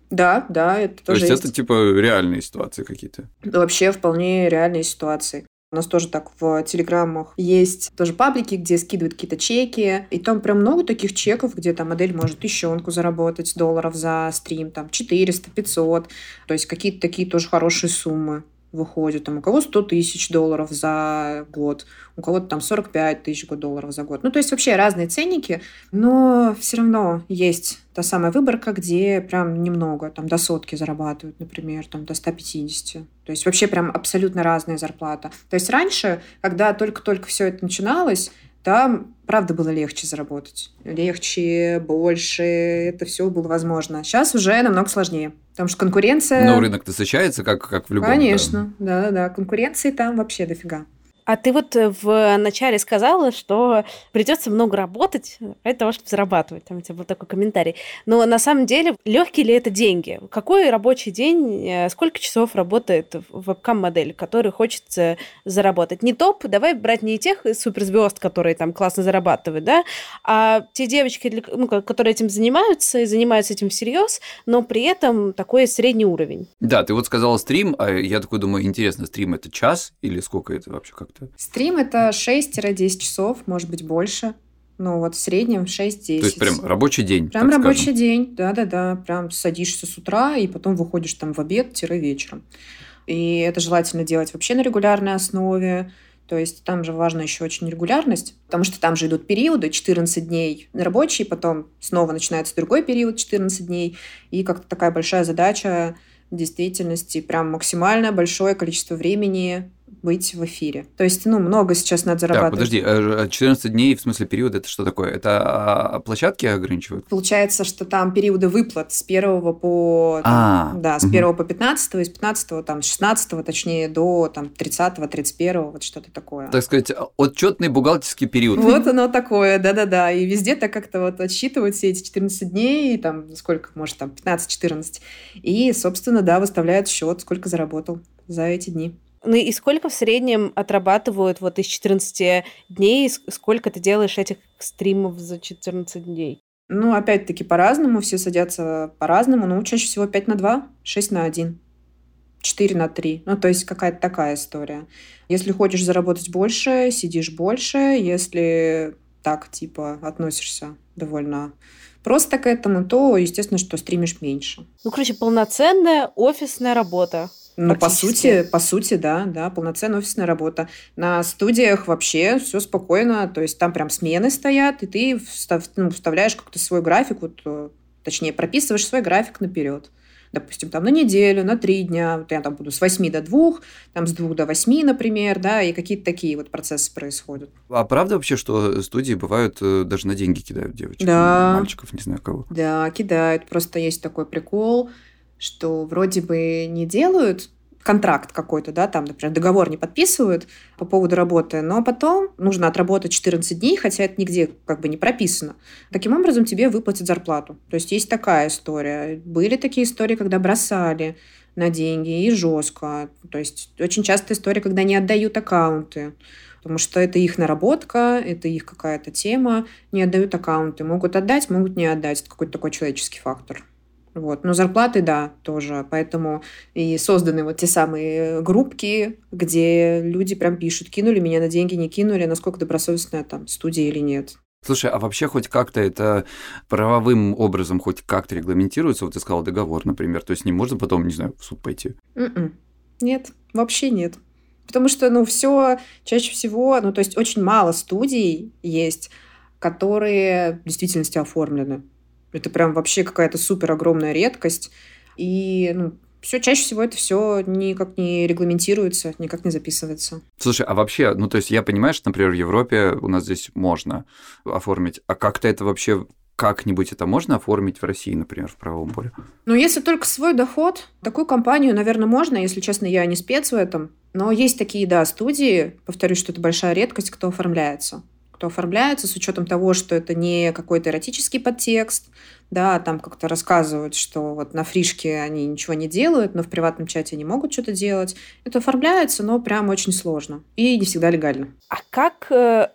Да, да, это То тоже есть есть. это типа реальные ситуации какие-то. Вообще вполне реальные ситуации. У нас тоже так в телеграммах есть тоже паблики, где скидывают какие-то чеки. И там прям много таких чеков, где там модель может тысячонку заработать долларов за стрим, там 400, 500. То есть какие-то такие тоже хорошие суммы выходят. Там у кого 100 тысяч долларов за год, у кого-то там 45 тысяч долларов за год. Ну, то есть вообще разные ценники, но все равно есть та самая выборка, где прям немного, там до сотки зарабатывают, например, там до 150. То есть вообще прям абсолютно разная зарплата. То есть раньше, когда только-только все это начиналось, там, правда, было легче заработать. Легче, больше, это все было возможно. Сейчас уже намного сложнее, потому что конкуренция... Но рынок насыщается, как, как в любом. да. Конечно, да-да-да. Конкуренции там вообще дофига. А ты вот э, в начале сказала, что придется много работать ради того, чтобы зарабатывать. Там у тебя был такой комментарий. Но на самом деле, легкие ли это деньги? Какой рабочий день, э, сколько часов работает вебкам-модель, который хочется заработать? Не топ, давай брать не тех суперзвезд, которые там классно зарабатывают, да, а те девочки, ну, ко- которые этим занимаются и занимаются этим всерьез, но при этом такой средний уровень. Да, ты вот сказала стрим, а я такой думаю, интересно, стрим это час или сколько это вообще как-то? Стрим — это 6-10 часов, может быть, больше. Ну, вот в среднем 6-10. То есть прям рабочий день. Прям рабочий скажем. день, да-да-да. Прям садишься с утра и потом выходишь там в обед-вечером. И это желательно делать вообще на регулярной основе. То есть там же важна еще очень регулярность, потому что там же идут периоды, 14 дней рабочий, потом снова начинается другой период, 14 дней, и как-то такая большая задача в действительности прям максимально большое количество времени быть в эфире. То есть, ну, много сейчас надо зарабатывать. Так, подожди, 14 э, дней, в смысле период, это что такое? Это а, площадки ограничивают? Получается, что там периоды выплат с 1 по... Там, а, да, с 1 угу. по 15, и с 15, там, с 16, точнее, до там, 30, 31, вот что-то такое. Так сказать, отчетный бухгалтерский период. Вот оно такое, да-да-да. И везде так как-то вот отсчитывать все эти 14 дней, там, сколько, может, там, 15-14. И, собственно, да, выставляют счет, сколько заработал за эти дни. Ну и сколько в среднем отрабатывают вот из 14 дней, сколько ты делаешь этих стримов за 14 дней? Ну, опять-таки, по-разному, все садятся по-разному, но чаще всего 5 на 2, 6 на 1, 4 на 3. Ну, то есть какая-то такая история. Если хочешь заработать больше, сидишь больше. Если так, типа, относишься довольно просто к этому, то, естественно, что стримишь меньше. Ну, короче, полноценная офисная работа. Ну, по сути, по сути, да, да, полноценная офисная работа. На студиях вообще все спокойно, то есть там прям смены стоят, и ты встав, ну, вставляешь как-то свой график, вот, э, точнее, прописываешь свой график наперед. Допустим, там на неделю, на три дня, вот я там буду с 8 до 2, там с 2 до 8, например, да, и какие-то такие вот процессы происходят. А правда вообще, что студии бывают э, даже на деньги кидают девочек, да. мальчиков, не знаю кого? Да, кидают. Просто есть такой прикол, что вроде бы не делают контракт какой-то, да, там, например, договор не подписывают по поводу работы, но потом нужно отработать 14 дней, хотя это нигде как бы не прописано. Таким образом, тебе выплатят зарплату. То есть есть такая история. Были такие истории, когда бросали на деньги и жестко. То есть очень часто история, когда не отдают аккаунты потому что это их наработка, это их какая-то тема, не отдают аккаунты. Могут отдать, могут не отдать. Это какой-то такой человеческий фактор. Вот. Но зарплаты, да, тоже. Поэтому и созданы вот те самые группки, где люди прям пишут, кинули меня на деньги, не кинули, насколько добросовестная там студия или нет. Слушай, а вообще хоть как-то это правовым образом хоть как-то регламентируется? Вот ты сказал договор, например. То есть не можно потом, не знаю, в суд пойти? Mm-mm. М-м. Нет, вообще нет. Потому что, ну, все чаще всего, ну, то есть очень мало студий есть, которые в действительности оформлены. Это прям вообще какая-то супер огромная редкость. И ну, все чаще всего это все никак не регламентируется, никак не записывается. Слушай, а вообще, ну то есть я понимаю, что, например, в Европе у нас здесь можно оформить, а как-то это вообще как-нибудь это можно оформить в России, например, в правовом поле? Ну, если только свой доход, такую компанию, наверное, можно. Если честно, я не спец в этом. Но есть такие, да, студии, повторюсь, что это большая редкость, кто оформляется кто оформляется, с учетом того, что это не какой-то эротический подтекст, да, там как-то рассказывают, что вот на фришке они ничего не делают, но в приватном чате они могут что-то делать. Это оформляется, но прям очень сложно и не всегда легально. А как э,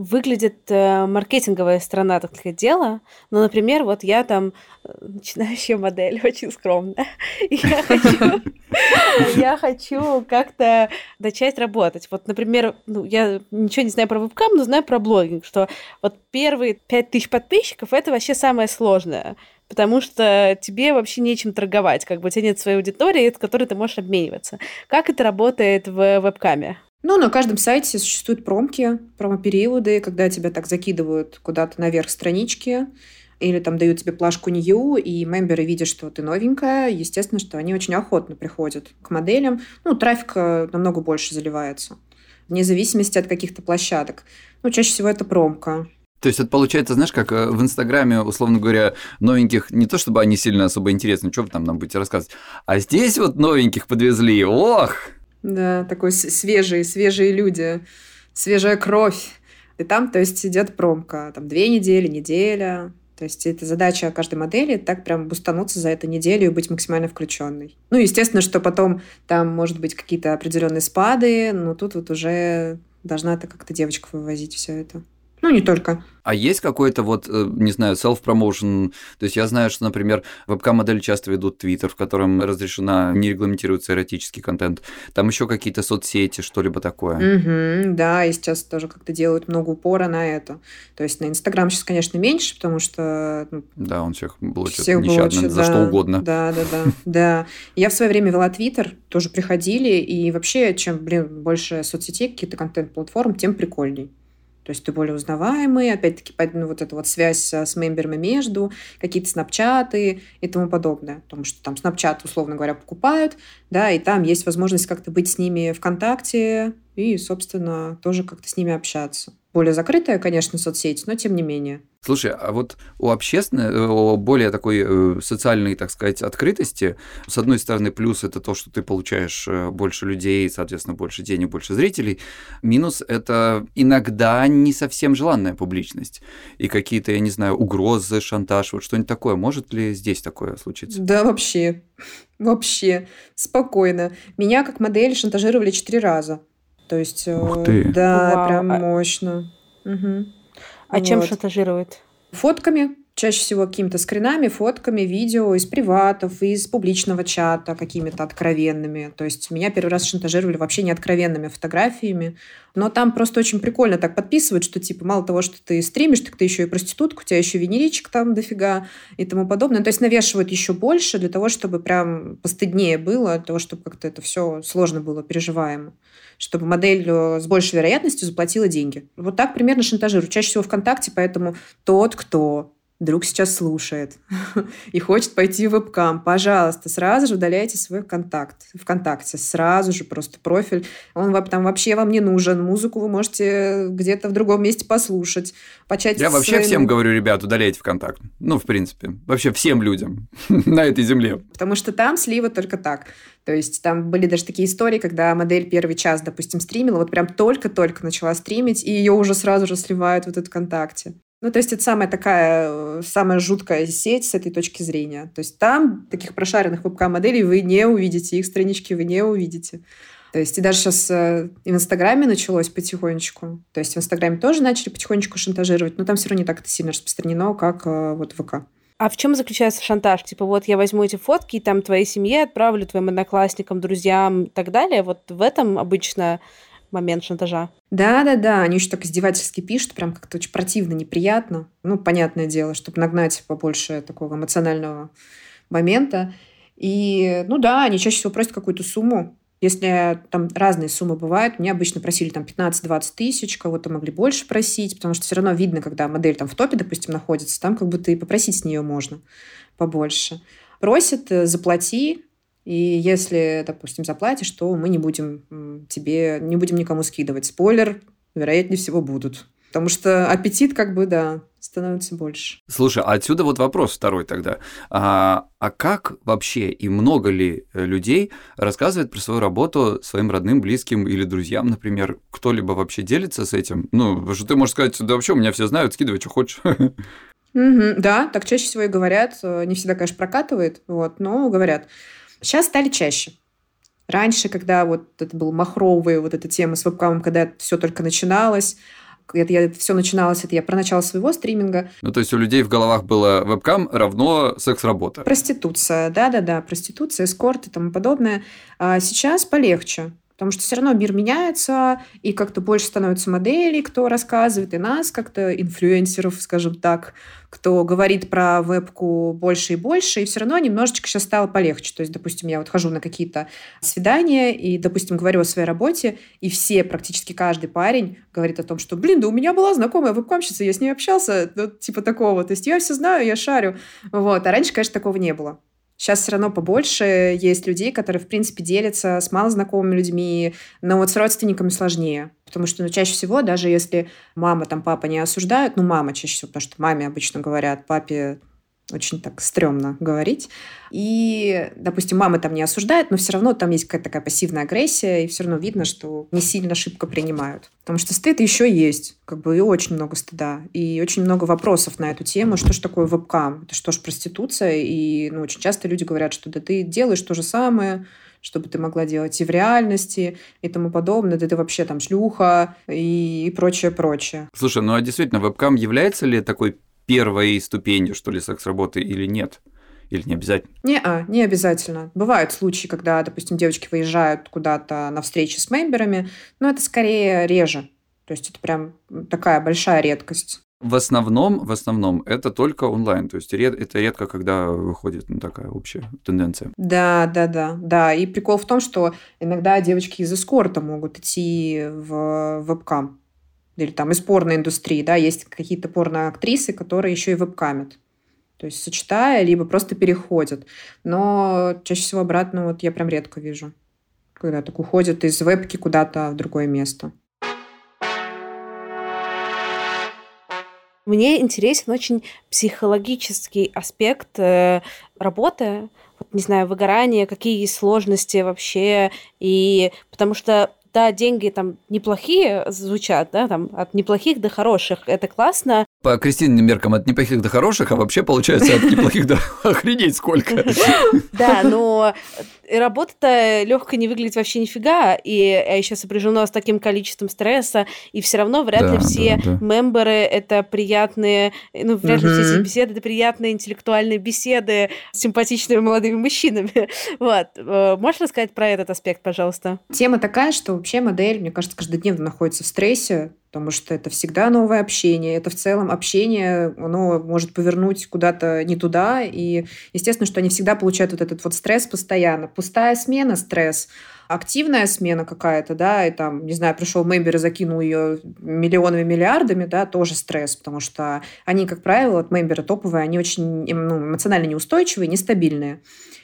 выглядит э, маркетинговая сторона такого дела. Ну, например, вот я там э, начинающая модель, очень скромная. Я хочу, я хочу как-то начать работать. Вот, например, ну, я ничего не знаю про вебкам, но знаю про блогинг, что вот первые 5000 подписчиков — это вообще самое сложное потому что тебе вообще нечем торговать, как бы у тебя нет своей аудитории, с которой ты можешь обмениваться. Как это работает в вебкаме? Ну, на каждом сайте существуют промки, промо-периоды, когда тебя так закидывают куда-то наверх странички, или там дают тебе плашку New, и мемберы видят, что ты новенькая, естественно, что они очень охотно приходят к моделям. Ну, трафик намного больше заливается, вне зависимости от каких-то площадок. Ну, чаще всего это промка. То есть это получается, знаешь, как э, в Инстаграме, условно говоря, новеньких, не то чтобы они сильно особо интересны, что вы там нам будете рассказывать, а здесь вот новеньких подвезли, ох! Да, такой свежие, свежие люди, свежая кровь. И там, то есть, идет промка. Там две недели, неделя. То есть это задача каждой модели так прям бустануться за эту неделю и быть максимально включенной. Ну, естественно, что потом там может быть какие-то определенные спады, но тут вот уже должна это как-то девочка вывозить все это. Ну, не только. А есть какой-то вот, э, не знаю, self-promotion? То есть я знаю, что, например, вебкам-модели часто ведут Twitter, в котором разрешена, не регламентируется эротический контент. Там еще какие-то соцсети, что-либо такое. Угу, да, и сейчас тоже как-то делают много упора на это. То есть на Инстаграм сейчас, конечно, меньше, потому что... Ну, да, он всех блочит всех нещадно, блочит, за да, что угодно. Да, да, да, да. Я в свое время вела Твиттер, тоже приходили, и вообще, чем, блин, больше соцсетей, какие-то контент-платформ, тем прикольней. То есть ты более узнаваемый, опять-таки, ну, вот эта вот связь с мемберами между, какие-то снапчаты и тому подобное. Потому что там снапчат, условно говоря, покупают, да, и там есть возможность как-то быть с ними в контакте и, собственно, тоже как-то с ними общаться. Более закрытая, конечно, соцсеть, но тем не менее. Слушай, а вот у общественной, у более такой э, социальной, так сказать, открытости, с одной стороны, плюс это то, что ты получаешь э, больше людей, соответственно, больше денег, больше зрителей. Минус это иногда не совсем желанная публичность. И какие-то, я не знаю, угрозы, шантаж, вот что-нибудь такое. Может ли здесь такое случиться? Да, вообще. Вообще. Спокойно. Меня как модель шантажировали четыре раза. То есть, э, Ух ты. да, Вау. прям А- мощно. Мгм. А чем Вот. шантажирует? Фотками, чаще всего какими-то скринами, фотками, видео из приватов, из публичного чата, какими-то откровенными. То есть меня первый раз шантажировали вообще не откровенными фотографиями. Но там просто очень прикольно так подписывают, что типа мало того, что ты стримишь, так ты еще и проститутка, у тебя еще венеричек там дофига и тому подобное. То есть навешивают еще больше для того, чтобы прям постыднее было, для того, чтобы как-то это все сложно было переживаемо чтобы модель э, с большей вероятностью заплатила деньги. Вот так примерно шантажируют. Чаще всего ВКонтакте, поэтому тот, кто вдруг сейчас слушает и хочет пойти в вебкам, пожалуйста, сразу же удаляйте свой контакт ВКонтакте. Сразу же просто профиль. Он там вообще вам не нужен. Музыку вы можете где-то в другом месте послушать. Почать Я вообще своим- всем говорю, ребят, удаляйте ВКонтакт. Ну, в принципе, вообще всем людям на этой земле. Потому что там слива только так. То есть там были даже такие истории, когда модель первый час, допустим, стримила, вот прям только-только начала стримить, и ее уже сразу же сливают вот это ВКонтакте. Ну, то есть это самая такая, э, самая жуткая сеть с этой точки зрения. То есть там таких прошаренных вебкам-моделей вы не увидите, их странички вы не увидите. То есть и даже сейчас э, и в Инстаграме началось потихонечку. То есть в Инстаграме тоже начали потихонечку шантажировать, но там все равно не так это сильно распространено, как э, вот ВК. А в чем заключается шантаж? Типа, вот я возьму эти фотки, и там твоей семье отправлю, твоим одноклассникам, друзьям и так далее. Вот в этом обычно момент шантажа. Да-да-да, они еще так издевательски пишут, прям как-то очень противно, неприятно. Ну, понятное дело, чтобы нагнать побольше такого эмоционального момента. И, ну да, они чаще всего просят какую-то сумму. Если там разные суммы бывают, меня обычно просили там 15-20 тысяч, кого-то могли больше просить, потому что все равно видно, когда модель там в топе, допустим, находится, там как бы ты попросить с нее можно побольше. Просят, э, заплати, и если, допустим, заплатишь, то мы не будем тебе, не будем никому скидывать. Спойлер, вероятнее всего, будут. Потому что аппетит, как бы, да, становится больше. Слушай, а отсюда вот вопрос второй тогда. А, а как вообще и много ли э, людей рассказывает про свою работу своим родным, близким или друзьям, например? Кто-либо вообще делится с этим? Ну, что ты можешь сказать, да вообще, меня все знают, скидывай, что хочешь. Мгм, да, так чаще всего и говорят. Не всегда, конечно, прокатывает, вот, но говорят. Сейчас стали чаще. Раньше, когда вот это был махровый, вот эта тема с вебкамом, когда все только начиналось, это, я, все начиналось, это я про начало своего стриминга, Ну, то есть у людей в головах было вебкам равно секс-работа. Проституция, да-да-да, проституция, эскорт и тому подобное. А сейчас полегче, потому что все равно мир меняется, и как-то больше становится моделей, кто рассказывает, и нас как-то, инфлюенсеров, скажем так, кто говорит про вебку больше и больше, и все равно немножечко сейчас стало полегче. То есть, допустим, я вот хожу на какие-то свидания, и, допустим, говорю о своей работе, и все, практически каждый парень говорит о том, что, блин, да у меня была знакомая вебкамщица, я с ней общался, ну, типа такого. То есть я все знаю, я шарю. Вот. А раньше, конечно, такого не было. Сейчас все равно побольше есть людей, которые, в принципе, делятся с малознакомыми людьми, но вот с родственниками сложнее. Потому что ну, чаще всего, даже если мама, там, папа не осуждают, ну, мама чаще всего, потому что маме обычно говорят, папе очень так стрёмно говорить. И, допустим, мама там не осуждает, но все равно там есть какая-то такая пассивная агрессия, и все равно видно, что не сильно шибко принимают. Потому что стыд еще есть, как бы и очень много стыда, и очень много вопросов на эту тему, что же такое вебкам, это что ж проституция, и ну, очень часто люди говорят, что да ты делаешь то же самое, чтобы ты могла делать и в реальности, и тому подобное, да ты вообще там шлюха, и, и прочее, прочее. Слушай, ну а действительно, вебкам является ли такой первой ступенью, что ли, секс-работы или нет? Или не обязательно? Не, а, не обязательно. Бывают случаи, когда, допустим, девочки выезжают куда-то на встречи с мемберами, но это скорее реже. То есть это прям такая большая редкость. В основном, в основном, это только онлайн. То есть ред- это редко, когда выходит ну, такая общая тенденция. Да, да, да, да. И прикол в том, что иногда девочки из эскорта могут идти в вебкам. Или там из порноиндустрии, да, есть какие-то порноактрисы, которые еще и вебкамят. То есть сочетая, либо просто переходят. Но чаще всего обратно вот я прям редко вижу, когда так уходят из вебки куда-то в другое место. Мне интересен очень психологический аспект э, работы, вот, не знаю, выгорание, какие сложности вообще, и потому что да, деньги там неплохие звучат, да, там от неплохих до хороших, это классно. По Кристининым меркам от неплохих до хороших, а вообще получается от неплохих до охренеть сколько. Да, но работа-то легко не выглядит вообще нифига, и еще сопряжено с таким количеством стресса, и все равно вряд да, ли все да, да. мемберы это приятные, ну, вряд ли все эти беседы это приятные интеллектуальные беседы с симпатичными молодыми мужчинами. Вот. Э, можешь рассказать про этот аспект, пожалуйста? Тема такая, что вообще модель, мне кажется, каждодневно находится в стрессе, потому что это всегда новое общение. Это в целом общение, оно может повернуть куда-то не туда. И естественно, что они всегда получают вот этот вот стресс постоянно. Пустая смена – стресс, активная смена какая-то, да, и там, не знаю, пришел мембер и закинул ее миллионами, миллиардами, да, тоже стресс, потому что они, как правило, вот мемберы топовые, они очень ну, эмоционально неустойчивые, нестабильные.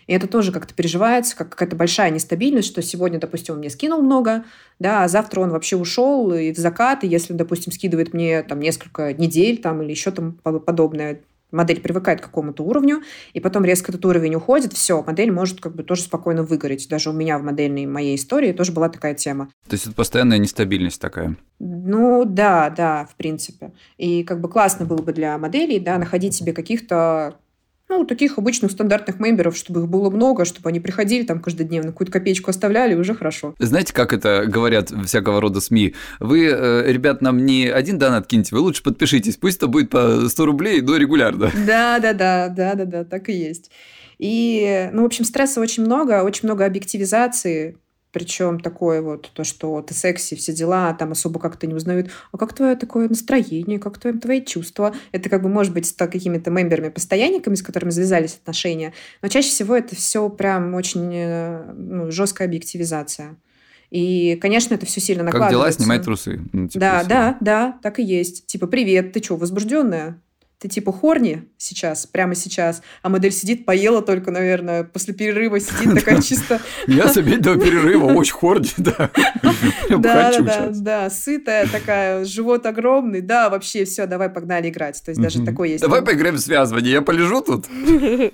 И это тоже как-то переживается, как какая-то большая нестабильность, что сегодня, допустим, он мне скинул много, да, а завтра он вообще ушел и в закат, и если, допустим, скидывает мне там несколько недель там или еще там подобное, модель привыкает к какому-то уровню, и потом резко этот уровень уходит, все, модель может как бы тоже спокойно выгореть. Даже у меня в модельной моей истории тоже была такая тема. То есть это постоянная нестабильность такая? Ну да, да, в принципе. И как бы классно было бы для моделей, да, находить себе каких-то ну, таких обычных стандартных мемберов, чтобы их было много, чтобы они приходили там каждодневно, какую-то копеечку оставляли, уже хорошо. Знаете, как это говорят всякого рода СМИ? Вы, э, ребят, нам не один донат киньте, вы лучше подпишитесь, пусть это будет по 100 рублей, но регулярно. Да, да, да, да, да, да, так и есть. И, ну, в общем, стресса очень много, очень много объективизации, причем такое вот, то, что ты секси, все дела, там особо как-то не узнают. А как твое такое настроение, как твои, твои чувства? Это как бы может быть с какими-то мемберами, постоянниками, с которыми завязались отношения. Но чаще всего это все прям очень э, ну, жесткая объективизация. И, конечно, это все сильно накладывается. Как дела, снимай трусы. Ну, типа, да, да, да, так и есть. Типа, привет, ты что, возбужденная? Ты типа хорни сейчас, прямо сейчас, а модель сидит, поела только, наверное, после перерыва сидит такая чисто... Я с обеденного перерыва очень хорни, да. Да, да, да, сытая такая, живот огромный, да, вообще все, давай погнали играть. То есть даже такой есть. Давай поиграем в связывание, я полежу тут.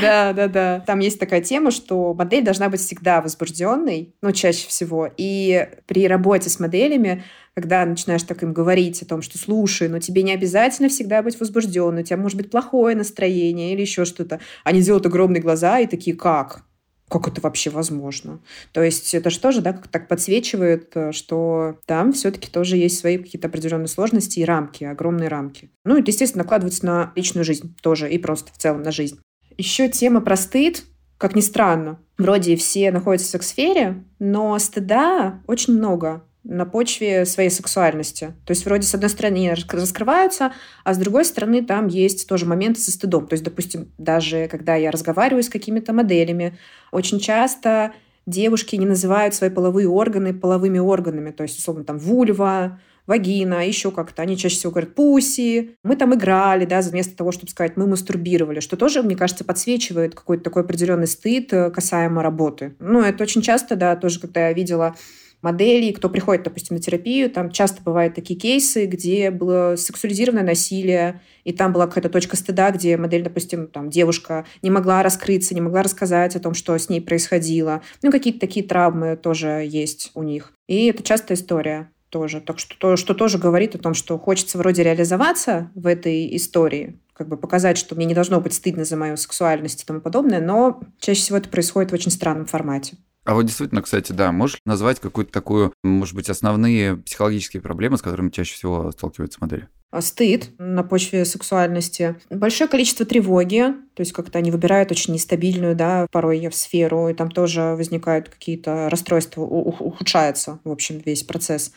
Да, да, да. Там есть такая тема, что модель должна быть всегда возбужденной, ну, чаще всего. И при работе с моделями когда начинаешь так им говорить о том, что слушай, но тебе не обязательно всегда быть возбужденным, у тебя может быть плохое настроение или еще что-то. Они делают огромные глаза и такие, как? Как это вообще возможно? То есть это же тоже да, как так подсвечивает, э, что там все-таки тоже есть свои какие-то определенные сложности и рамки, огромные рамки. Ну, это, естественно, накладывается на личную жизнь тоже и просто в целом на жизнь. Еще тема про стыд, как ни странно. Вроде все находятся в секс-сфере, но стыда очень много на почве своей сексуальности. То есть вроде с одной стороны они раскрываются, а с другой стороны там есть тоже моменты со стыдом. То есть, допустим, даже когда я разговариваю с какими-то моделями, очень часто девушки не называют свои половые органы половыми органами. То есть, условно, там вульва, вагина, еще как-то. Они чаще всего говорят пуси. Мы там играли, да, вместо того, чтобы сказать мы мастурбировали, что тоже, мне кажется, подсвечивает какой-то такой определенный стыд э, касаемо работы. Ну, это очень часто, да, тоже, когда я видела моделей, кто приходит, допустим, на терапию, там часто бывают такие кейсы, где было сексуализированное насилие, и там была какая-то точка стыда, где модель, допустим, там девушка не могла раскрыться, не могла рассказать о том, что с ней происходило. Ну, какие-то такие травмы тоже есть у них. И это частая история тоже. Так что, то, что тоже говорит о том, что хочется вроде реализоваться в этой истории, как бы показать, что мне не должно быть стыдно за мою сексуальность и тому подобное, но чаще всего это происходит в очень странном формате. А вот действительно, кстати, да, можешь назвать какую-то такую, может быть, основные психологические проблемы, с которыми чаще всего сталкиваются модели? А стыд на почве сексуальности, большое количество тревоги, то есть как-то они выбирают очень нестабильную, да, порой в сферу, и там тоже возникают какие-то расстройства, ухудшается, в общем, весь процесс.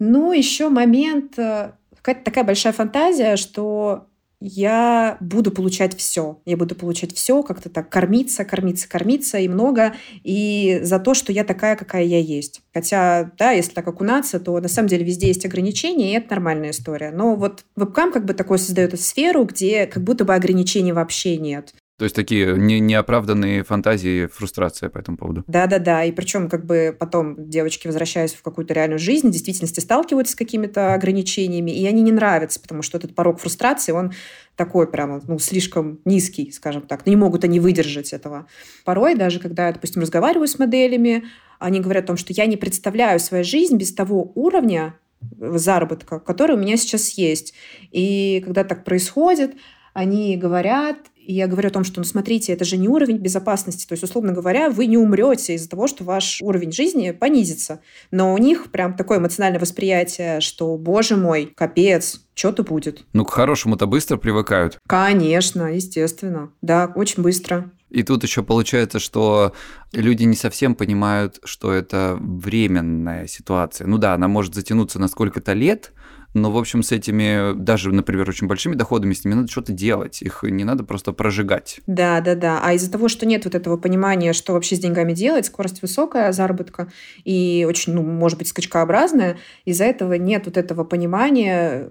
Ну, еще момент, э, какая-то такая большая фантазия, что я буду получать все. Я буду получать все, как-то так кормиться, кормиться, кормиться и много, и за то, что я такая, какая я есть. Хотя, да, если так окунаться, то на самом деле везде есть ограничения, и это нормальная история. Но вот вебкам как бы такой создает сферу, где как будто бы ограничений вообще нет. То есть такие не, неоправданные фантазии, фрустрация по этому поводу. Да-да-да, и причем как бы потом девочки, возвращаясь в какую-то реальную жизнь, в действительности сталкиваются с какими-то ограничениями, и они не нравятся, потому что этот порог фрустрации, он такой прямо, ну, слишком низкий, скажем так. Не могут они выдержать этого. Порой даже, когда я, допустим, разговариваю с моделями, они говорят о том, что я не представляю свою жизнь без того уровня заработка, который у меня сейчас есть. И когда так происходит, они говорят, и я говорю о том, что, ну, смотрите, это же не уровень безопасности. То есть, условно говоря, вы не умрете из-за того, что ваш уровень жизни понизится. Но у них прям такое эмоциональное восприятие, что, боже мой, капец, что-то будет. Ну, к хорошему-то быстро привыкают. Конечно, естественно. Да, очень быстро. И тут еще получается, что люди не совсем понимают, что это временная ситуация. Ну да, она может затянуться на сколько-то лет, но, в общем, с этими, даже, например, очень большими доходами, с ними надо что-то делать. Их не надо просто прожигать. Да, да, да. А из-за того, что нет вот этого понимания, что вообще с деньгами делать, скорость высокая, заработка и очень, ну, может быть, скачкообразная, из-за этого нет вот этого понимания,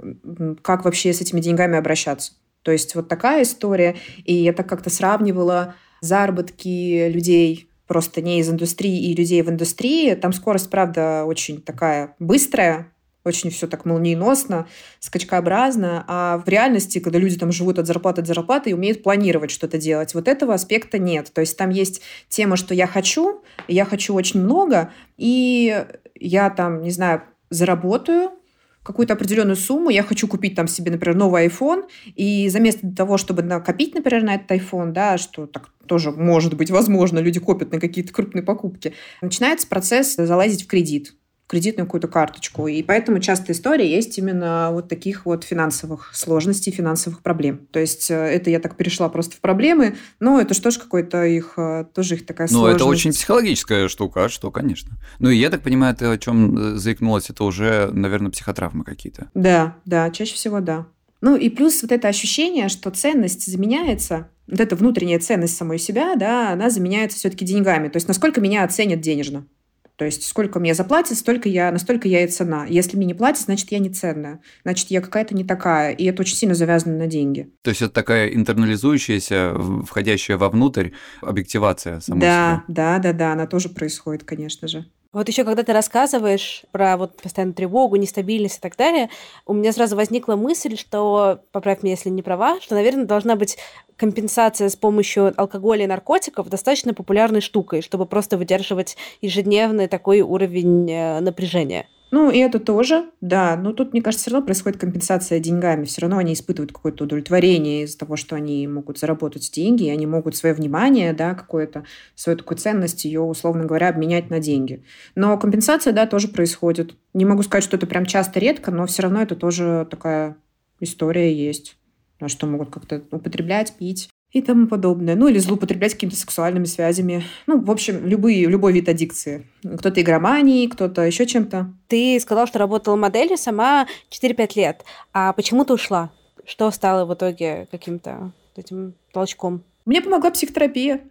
как вообще с этими деньгами обращаться. То есть вот такая история. И я так как-то сравнивала заработки людей просто не из индустрии и людей в индустрии. Там скорость, правда, очень такая быстрая, очень все так молниеносно, скачкообразно, а в реальности, когда люди там живут от зарплаты до зарплаты и умеют планировать что-то делать, вот этого аспекта нет. То есть там есть тема, что я хочу, я хочу очень много, и я там, не знаю, заработаю, какую-то определенную сумму, я хочу купить там себе, например, новый iPhone, и заместо того, чтобы накопить, например, на этот iPhone, да, что так тоже может быть возможно, люди копят на какие-то крупные покупки, начинается процесс залазить в кредит кредитную какую-то карточку. И поэтому частая история есть именно вот таких вот финансовых сложностей, финансовых проблем. То есть э, это я так перешла просто в проблемы, но это что ж какой-то их, э, тоже их такая ну, сложность. Ну, это очень психологическая штука, а что, конечно. Ну, и я так понимаю, ты о чем э, заикнулась, это уже, наверное, психотравмы какие-то. Да, да, чаще всего да. Ну и плюс вот это ощущение, что ценность заменяется, вот эта внутренняя ценность самой себя, да, она заменяется все-таки деньгами. То есть насколько меня оценят денежно. То есть сколько мне заплатят, столько я, настолько я и цена. Если мне не платят, значит, я не ценная. Значит, я какая-то не такая. И это очень сильно завязано на деньги. То есть это такая интернализующаяся, входящая вовнутрь объективация самой да, себя. Да, да, да, она тоже происходит, конечно же. Вот еще когда ты рассказываешь про вот постоянную тревогу, нестабильность и так далее, у меня сразу возникла мысль, что, поправь меня, если не права, что, наверное, должна быть компенсация с помощью алкоголя и наркотиков достаточно популярной штукой, чтобы просто выдерживать ежедневный такой уровень э, напряжения. Ну, и это тоже, да. Но тут, мне кажется, все равно происходит компенсация деньгами. Все равно они испытывают какое-то удовлетворение из-за того, что они могут заработать деньги, и они могут свое внимание, да, какое-то, свою такую ценность ее, условно говоря, обменять на деньги. Но компенсация, да, тоже происходит. Не могу сказать, что это прям часто редко, но все равно это тоже такая история есть. Что могут как-то употреблять, пить и тому подобное. Ну, или злоупотреблять какими-то сексуальными связями. Ну, в общем, любые, любой вид аддикции. Кто-то игроманией, кто-то еще чем-то. Ты сказала, что работала моделью сама 4-5 лет. А почему ты ушла? Что стало в итоге каким-то этим толчком? Мне помогла психотерапия.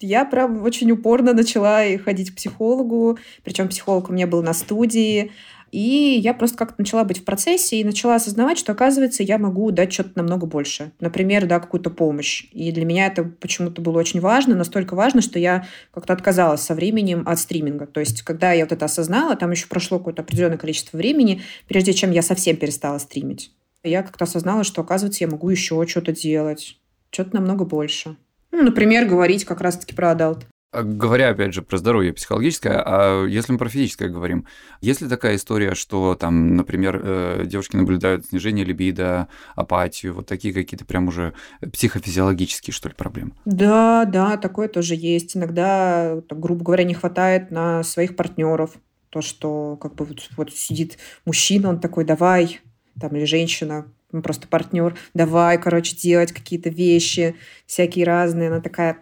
Я прям очень упорно начала ходить к психологу, причем психолог у меня был на студии, и я просто как-то начала быть в процессе и начала осознавать, что, оказывается, я могу дать что-то намного больше. Например, да, какую-то помощь. И для меня это почему-то было очень важно, настолько важно, что я как-то отказалась со временем от стриминга. То есть, когда я вот это осознала, там еще прошло какое-то определенное количество времени, прежде чем я совсем перестала стримить. Я как-то осознала, что, оказывается, я могу еще что-то делать. Что-то намного больше. Ну, например, говорить как раз-таки про adult. А говоря, опять же, про здоровье психологическое, а если мы про физическое говорим, есть ли такая история, что там, например, э, девушки наблюдают снижение либидо, апатию, вот такие какие-то прям уже психофизиологические, что ли, проблемы? Да, да, такое тоже есть. Иногда, грубо говоря, не хватает на своих партнеров. То, что как бы вот, вот сидит мужчина, он такой, давай, там, или женщина, просто партнер, давай, короче, делать какие-то вещи, всякие разные. Она такая,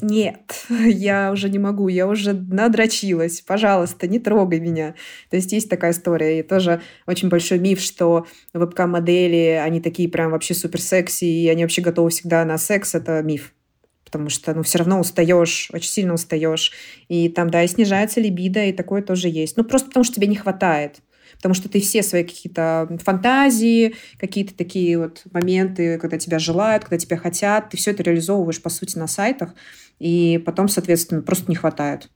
нет, я уже не могу, я уже надрочилась, пожалуйста, не трогай меня. То есть есть такая история, и тоже очень большой миф, что вебкам-модели, они такие прям вообще супер секси, и они вообще готовы всегда на секс, это миф. Потому что, ну, все равно устаешь, очень сильно устаешь. И там, да, и снижается либидо, и такое тоже есть. Ну, просто потому что тебе не хватает потому что ты все свои какие-то фантазии, какие-то такие вот моменты, когда тебя желают, когда тебя хотят, ты все это реализовываешь, по сути, на сайтах, и потом, соответственно, просто не хватает.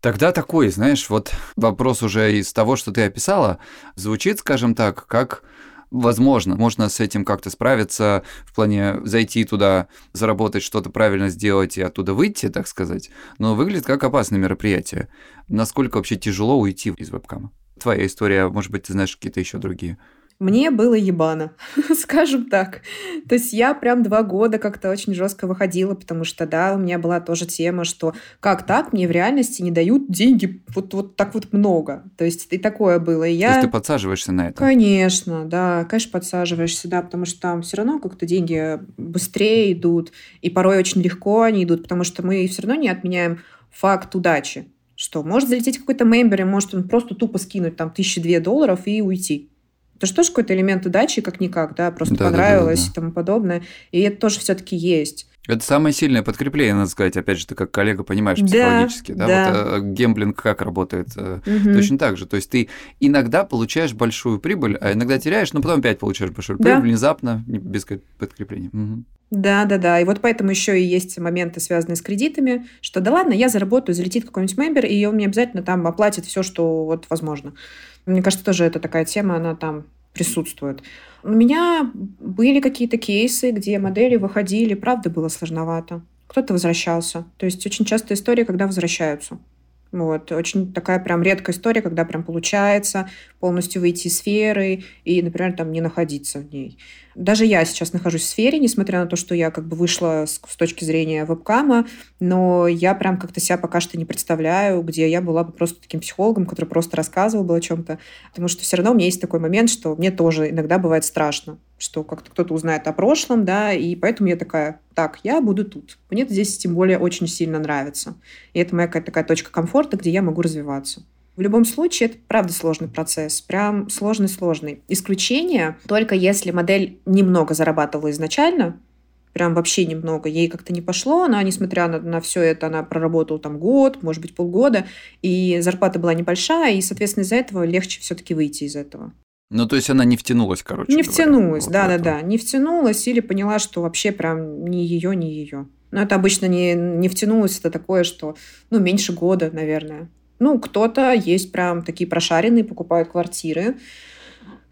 Тогда такой, знаешь, вот вопрос уже из того, что ты описала, звучит, скажем так, как возможно, можно с этим как-то справиться, в плане зайти туда, заработать что-то правильно сделать и оттуда выйти, так сказать, но выглядит как опасное мероприятие. Насколько вообще тяжело уйти из вебкама? Твоя история, может быть, ты знаешь какие-то еще другие? Мне было ебано, скажем так. То есть я прям два года как-то очень жестко выходила, потому что, да, у меня была тоже тема, что как так, мне в реальности не дают деньги вот, вот так вот много. То есть и такое было. И я... То есть ты подсаживаешься на это? Конечно, да, конечно, подсаживаешься, да, потому что там все равно как-то деньги быстрее идут, и порой очень легко они идут, потому что мы все равно не отменяем факт удачи что может залететь какой-то мембер, и может он просто тупо скинуть там тысячи две долларов и уйти. Это же тоже какой-то элемент удачи, как-никак, да, просто да, понравилось да, да, да. и тому подобное. И это тоже все-таки есть. Это самое сильное подкрепление, надо сказать. Опять же, ты как коллега понимаешь психологически, да? да? да. Вот э, гемблинг как работает? Угу. Точно так же. То есть ты иногда получаешь большую прибыль, а иногда теряешь, но потом опять получаешь большую да. прибыль внезапно, без подкрепления. Угу. Да, да, да. И вот поэтому еще и есть моменты, связанные с кредитами, что да ладно, я заработаю, залетит какой-нибудь мембер, и он мне обязательно там оплатит все, что вот возможно. Мне кажется, тоже это такая тема, она там присутствует. У меня были какие-то кейсы, где модели выходили, правда, было сложновато. Кто-то возвращался. То есть очень частая история, когда возвращаются. Вот. Очень такая прям редкая история, когда прям получается полностью выйти из сферы и, например, там не находиться в ней. Даже я сейчас нахожусь в сфере, несмотря на то, что я как бы вышла с, с точки зрения вебкама, но я прям как-то себя пока что не представляю, где я была бы просто таким психологом, который просто рассказывал бы о чем-то. Потому что все равно у меня есть такой момент, что мне тоже иногда бывает страшно, что как-то кто-то узнает о прошлом, да, и поэтому я такая, так, я буду тут. Мне здесь тем более очень сильно нравится. И это моя какая-то такая точка комфорта, где я могу развиваться. В любом случае, это правда сложный процесс, прям сложный-сложный. Исключение только если модель немного зарабатывала изначально, прям вообще немного, ей как-то не пошло, она, несмотря на, на все это, она проработала там год, может быть, полгода, и зарплата была небольшая, и, соответственно, из-за этого легче все-таки выйти из этого. Ну, то есть она не втянулась, короче. Не говоря, втянулась, да-да-да. Не втянулась или поняла, что вообще прям ни ее, ни ее. Но это обычно не, не втянулось, это такое, что, ну, меньше года, наверное. Ну, кто-то есть прям такие прошаренные, покупают квартиры,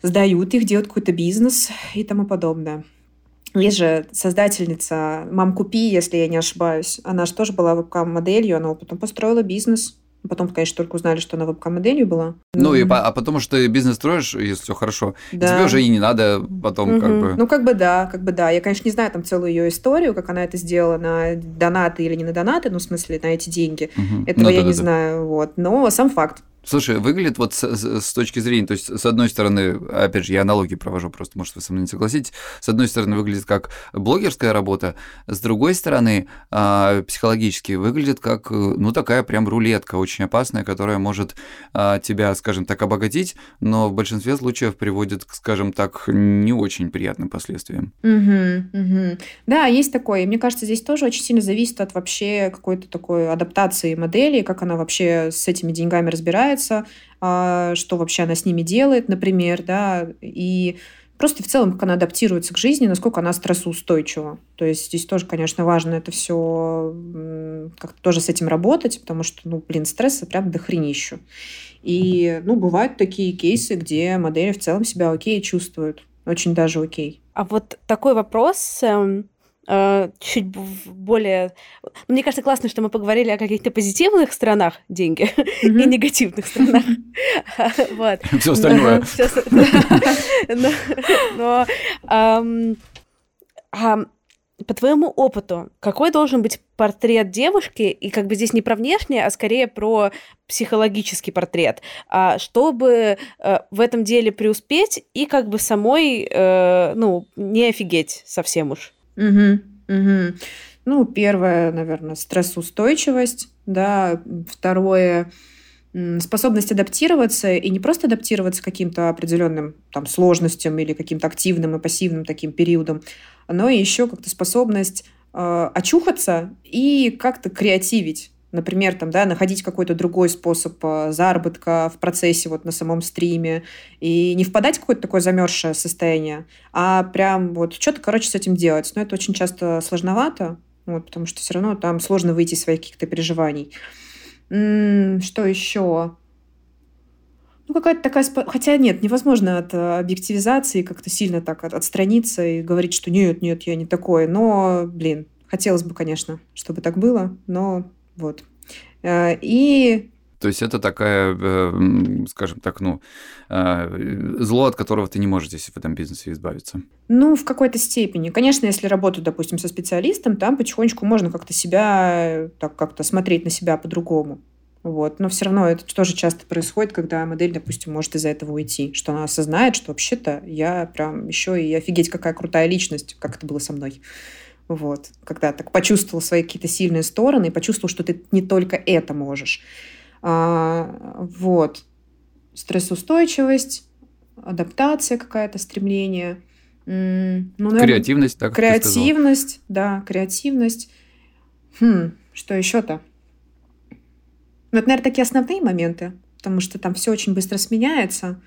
сдают их, делают какой-то бизнес и тому подобное. Есть же создательница «Мам, купи», если я не ошибаюсь. Она же тоже была вебкам-моделью, она потом построила бизнес. Потом, конечно, только узнали, что она вебкам-моделью была. Ну, mm-hmm. и, а потому что ты бизнес строишь, если все хорошо, да. тебе уже и не надо потом mm-hmm. как бы... Ну, как бы да, как бы да. Я, конечно, не знаю там целую ее историю, как она это сделала на донаты или не на донаты, ну, в смысле, на эти деньги. Mm-hmm. Этого ну, я да, не да, знаю, вот. Но сам факт. Слушай, выглядит вот с, с точки зрения, то есть, с одной стороны, опять же, я аналогии провожу, просто, может, вы со мной не согласитесь, с одной стороны, выглядит как блогерская работа, с другой стороны, э, психологически выглядит как, ну, такая прям рулетка очень опасная, которая может э, тебя, скажем так, обогатить, но в большинстве случаев приводит, скажем так, не очень приятным последствиям. Угу, угу. Да, есть такое. Мне кажется, здесь тоже очень сильно зависит от вообще какой-то такой адаптации модели, как она вообще с этими деньгами разбирается, развивается, а, что вообще она с ними делает, например, да, и просто в целом, как она адаптируется к жизни, насколько она стрессоустойчива. То есть здесь тоже, конечно, важно это все как-то тоже с этим работать, потому что, ну, блин, стресса прям дохренищу. И, ну, бывают такие кейсы, где модели в целом себя окей чувствуют. Очень даже окей. А вот такой вопрос. Эм, чуть более... Мне кажется, классно, что мы поговорили о каких-то позитивных сторонах деньги и негативных сторонах. Вот. Все остальное. Но по твоему опыту, какой должен быть портрет девушки, и как бы здесь не про внешнее, а скорее про психологический портрет, а чтобы э, в этом деле преуспеть и как бы самой, э, ну, не офигеть совсем уж? Угу, угу. Ну, первое, наверное, стрессоустойчивость, да, второе способность адаптироваться и не просто адаптироваться к каким-то определенным там, сложностям или каким-то активным и пассивным таким периодам, но еще как-то способность э, очухаться и как-то креативить. Например, там, да, находить какой-то другой способ э, заработка в процессе вот на самом стриме и не впадать в какое-то такое замерзшее состояние, а прям вот что-то, короче, с этим делать. Но это очень часто сложновато, вот, потому что все равно там сложно выйти из своих каких-то переживаний. Что еще? Ну, какая-то такая... Хотя нет, невозможно от э, объективизации как-то сильно так отстраниться и говорить, что нет, нет, я не такой. Но, блин, хотелось бы, конечно, чтобы так было, но вот. Э, и то есть это такая, э, скажем так, ну, зло, от которого ты не можешь здесь в этом бизнесе избавиться. Ну, в какой-то степени. Конечно, если работать, допустим, со специалистом, там потихонечку можно как-то себя, так как-то смотреть на себя по-другому. Вот. Но все равно это тоже часто происходит, когда модель, допустим, может из-за этого уйти, что она осознает, что вообще-то я прям еще и офигеть, какая крутая личность, как это было со мной. Вот. Когда так почувствовал свои какие-то сильные стороны и почувствовал, что ты не только это можешь. А, вот. Стрессоустойчивость, адаптация какая-то, стремление. Ну, наверное, креативность, так Креативность, да, креативность. Хм, что еще-то? Ну, это, наверное, такие основные моменты, потому что там все очень быстро сменяется.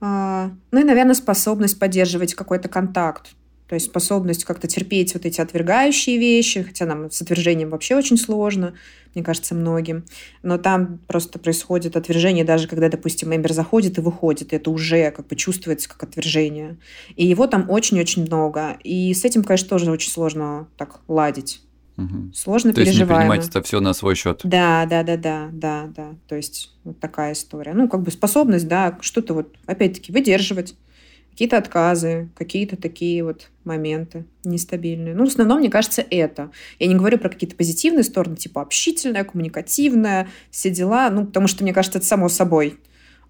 А, ну и, наверное, способность поддерживать какой-то контакт. То есть способность как-то терпеть вот эти отвергающие вещи, хотя нам с отвержением вообще очень сложно, мне кажется, многим. Но там просто происходит отвержение, даже когда, допустим, мембер заходит и выходит, и это уже как бы чувствуется как отвержение. И его там очень-очень много. И с этим, конечно, тоже очень сложно так ладить. Угу. Сложно То есть не принимать это все на свой счет. Да, да, да, да, да, да. То есть вот такая история. Ну, как бы способность, да, что-то вот, опять-таки, выдерживать какие-то отказы, какие-то такие вот моменты нестабильные. Ну, в основном, мне кажется, это. Я не говорю про какие-то позитивные стороны, типа общительная, коммуникативная, все дела, ну, потому что, мне кажется, это само собой.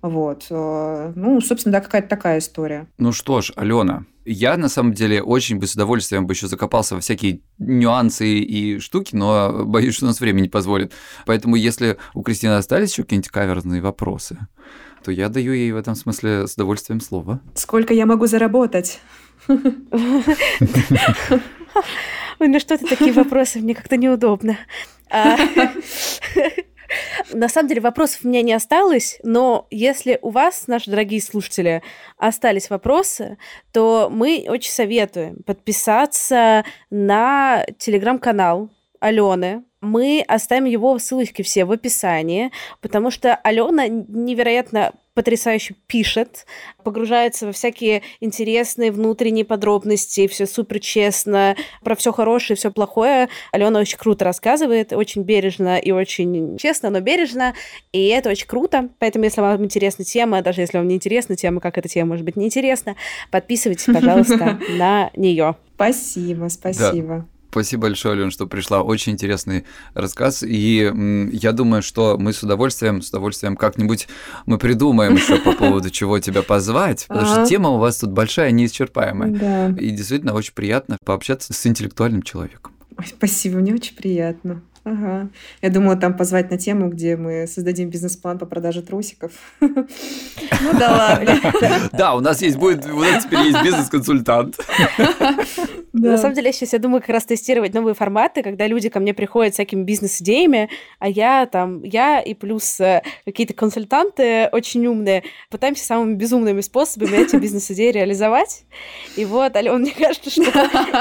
Вот. Э, ну, собственно, да, какая-то такая история. Ну что ж, Алена, я, на самом деле, очень бы с удовольствием бы еще закопался во всякие нюансы и штуки, но боюсь, что у нас время не позволит. Поэтому, если у Кристины остались еще какие-нибудь каверзные вопросы, то я даю ей в этом смысле с удовольствием слово. Сколько я могу заработать? Ой, ну что-то такие вопросы, мне как-то неудобно. А, на самом деле вопросов у меня не осталось, но если у вас, наши дорогие слушатели, остались вопросы, то мы очень советуем подписаться на телеграм-канал Алены, мы оставим его ссылочки все в описании, потому что Алена невероятно потрясающе пишет, погружается во всякие интересные внутренние подробности, все супер честно, про все хорошее, все плохое. Алена очень круто рассказывает, очень бережно и очень честно, но бережно, и это очень круто. Поэтому, если вам интересна тема, даже если вам не интересна тема, как эта тема может быть неинтересна, подписывайтесь, пожалуйста, на нее. Спасибо, спасибо. Спасибо большое, Ален, что пришла. Очень интересный рассказ. И я думаю, что мы с удовольствием, с удовольствием как-нибудь мы придумаем еще по поводу чего тебя позвать. Потому что тема у вас тут большая, неисчерпаемая. И действительно очень приятно пообщаться с интеллектуальным человеком. Спасибо, мне очень приятно. Ага. Я думала там позвать на тему, где мы создадим бизнес-план по продаже трусиков. Ну да ладно. Да, у нас есть будет, у нас теперь есть бизнес-консультант. На самом деле, сейчас я думаю как раз тестировать новые форматы, когда люди ко мне приходят с всякими бизнес-идеями, а я там, я и плюс э, какие-то консультанты очень умные, пытаемся самыми безумными способами эти бизнес-идеи реализовать. И вот, Алена, мне кажется, что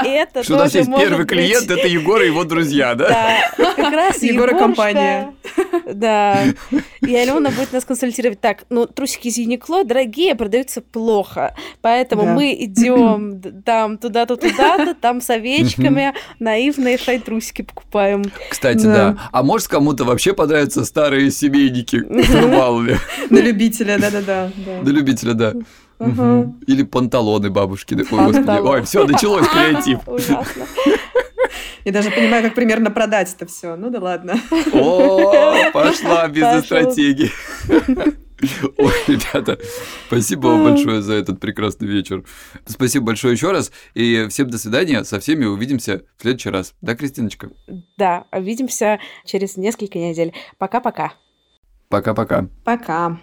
это Что у нас есть первый клиент, это Егор и его друзья, да? Да, как раз Егора компания. Да. И Алена будет нас консультировать. Так, ну, трусики из Юникло дорогие, продаются плохо. Поэтому мы идем там туда-то, туда-то, там с овечками, наивные шай-трусики покупаем. Кстати, да. А может, кому-то вообще понравятся старые семейники? На любителя, да-да-да. На любителя, да. Или панталоны бабушки. Ой, все, началось креатив. Ужасно. Я даже понимаю, как примерно продать это все. Ну да ладно. О, пошла бизнес-стратегия. Ой, ребята, спасибо вам большое за этот прекрасный вечер. Спасибо большое еще раз. И всем до свидания. Со всеми увидимся в следующий раз. Да, Кристиночка? Да, увидимся через несколько недель. Пока-пока. Пока-пока. Пока.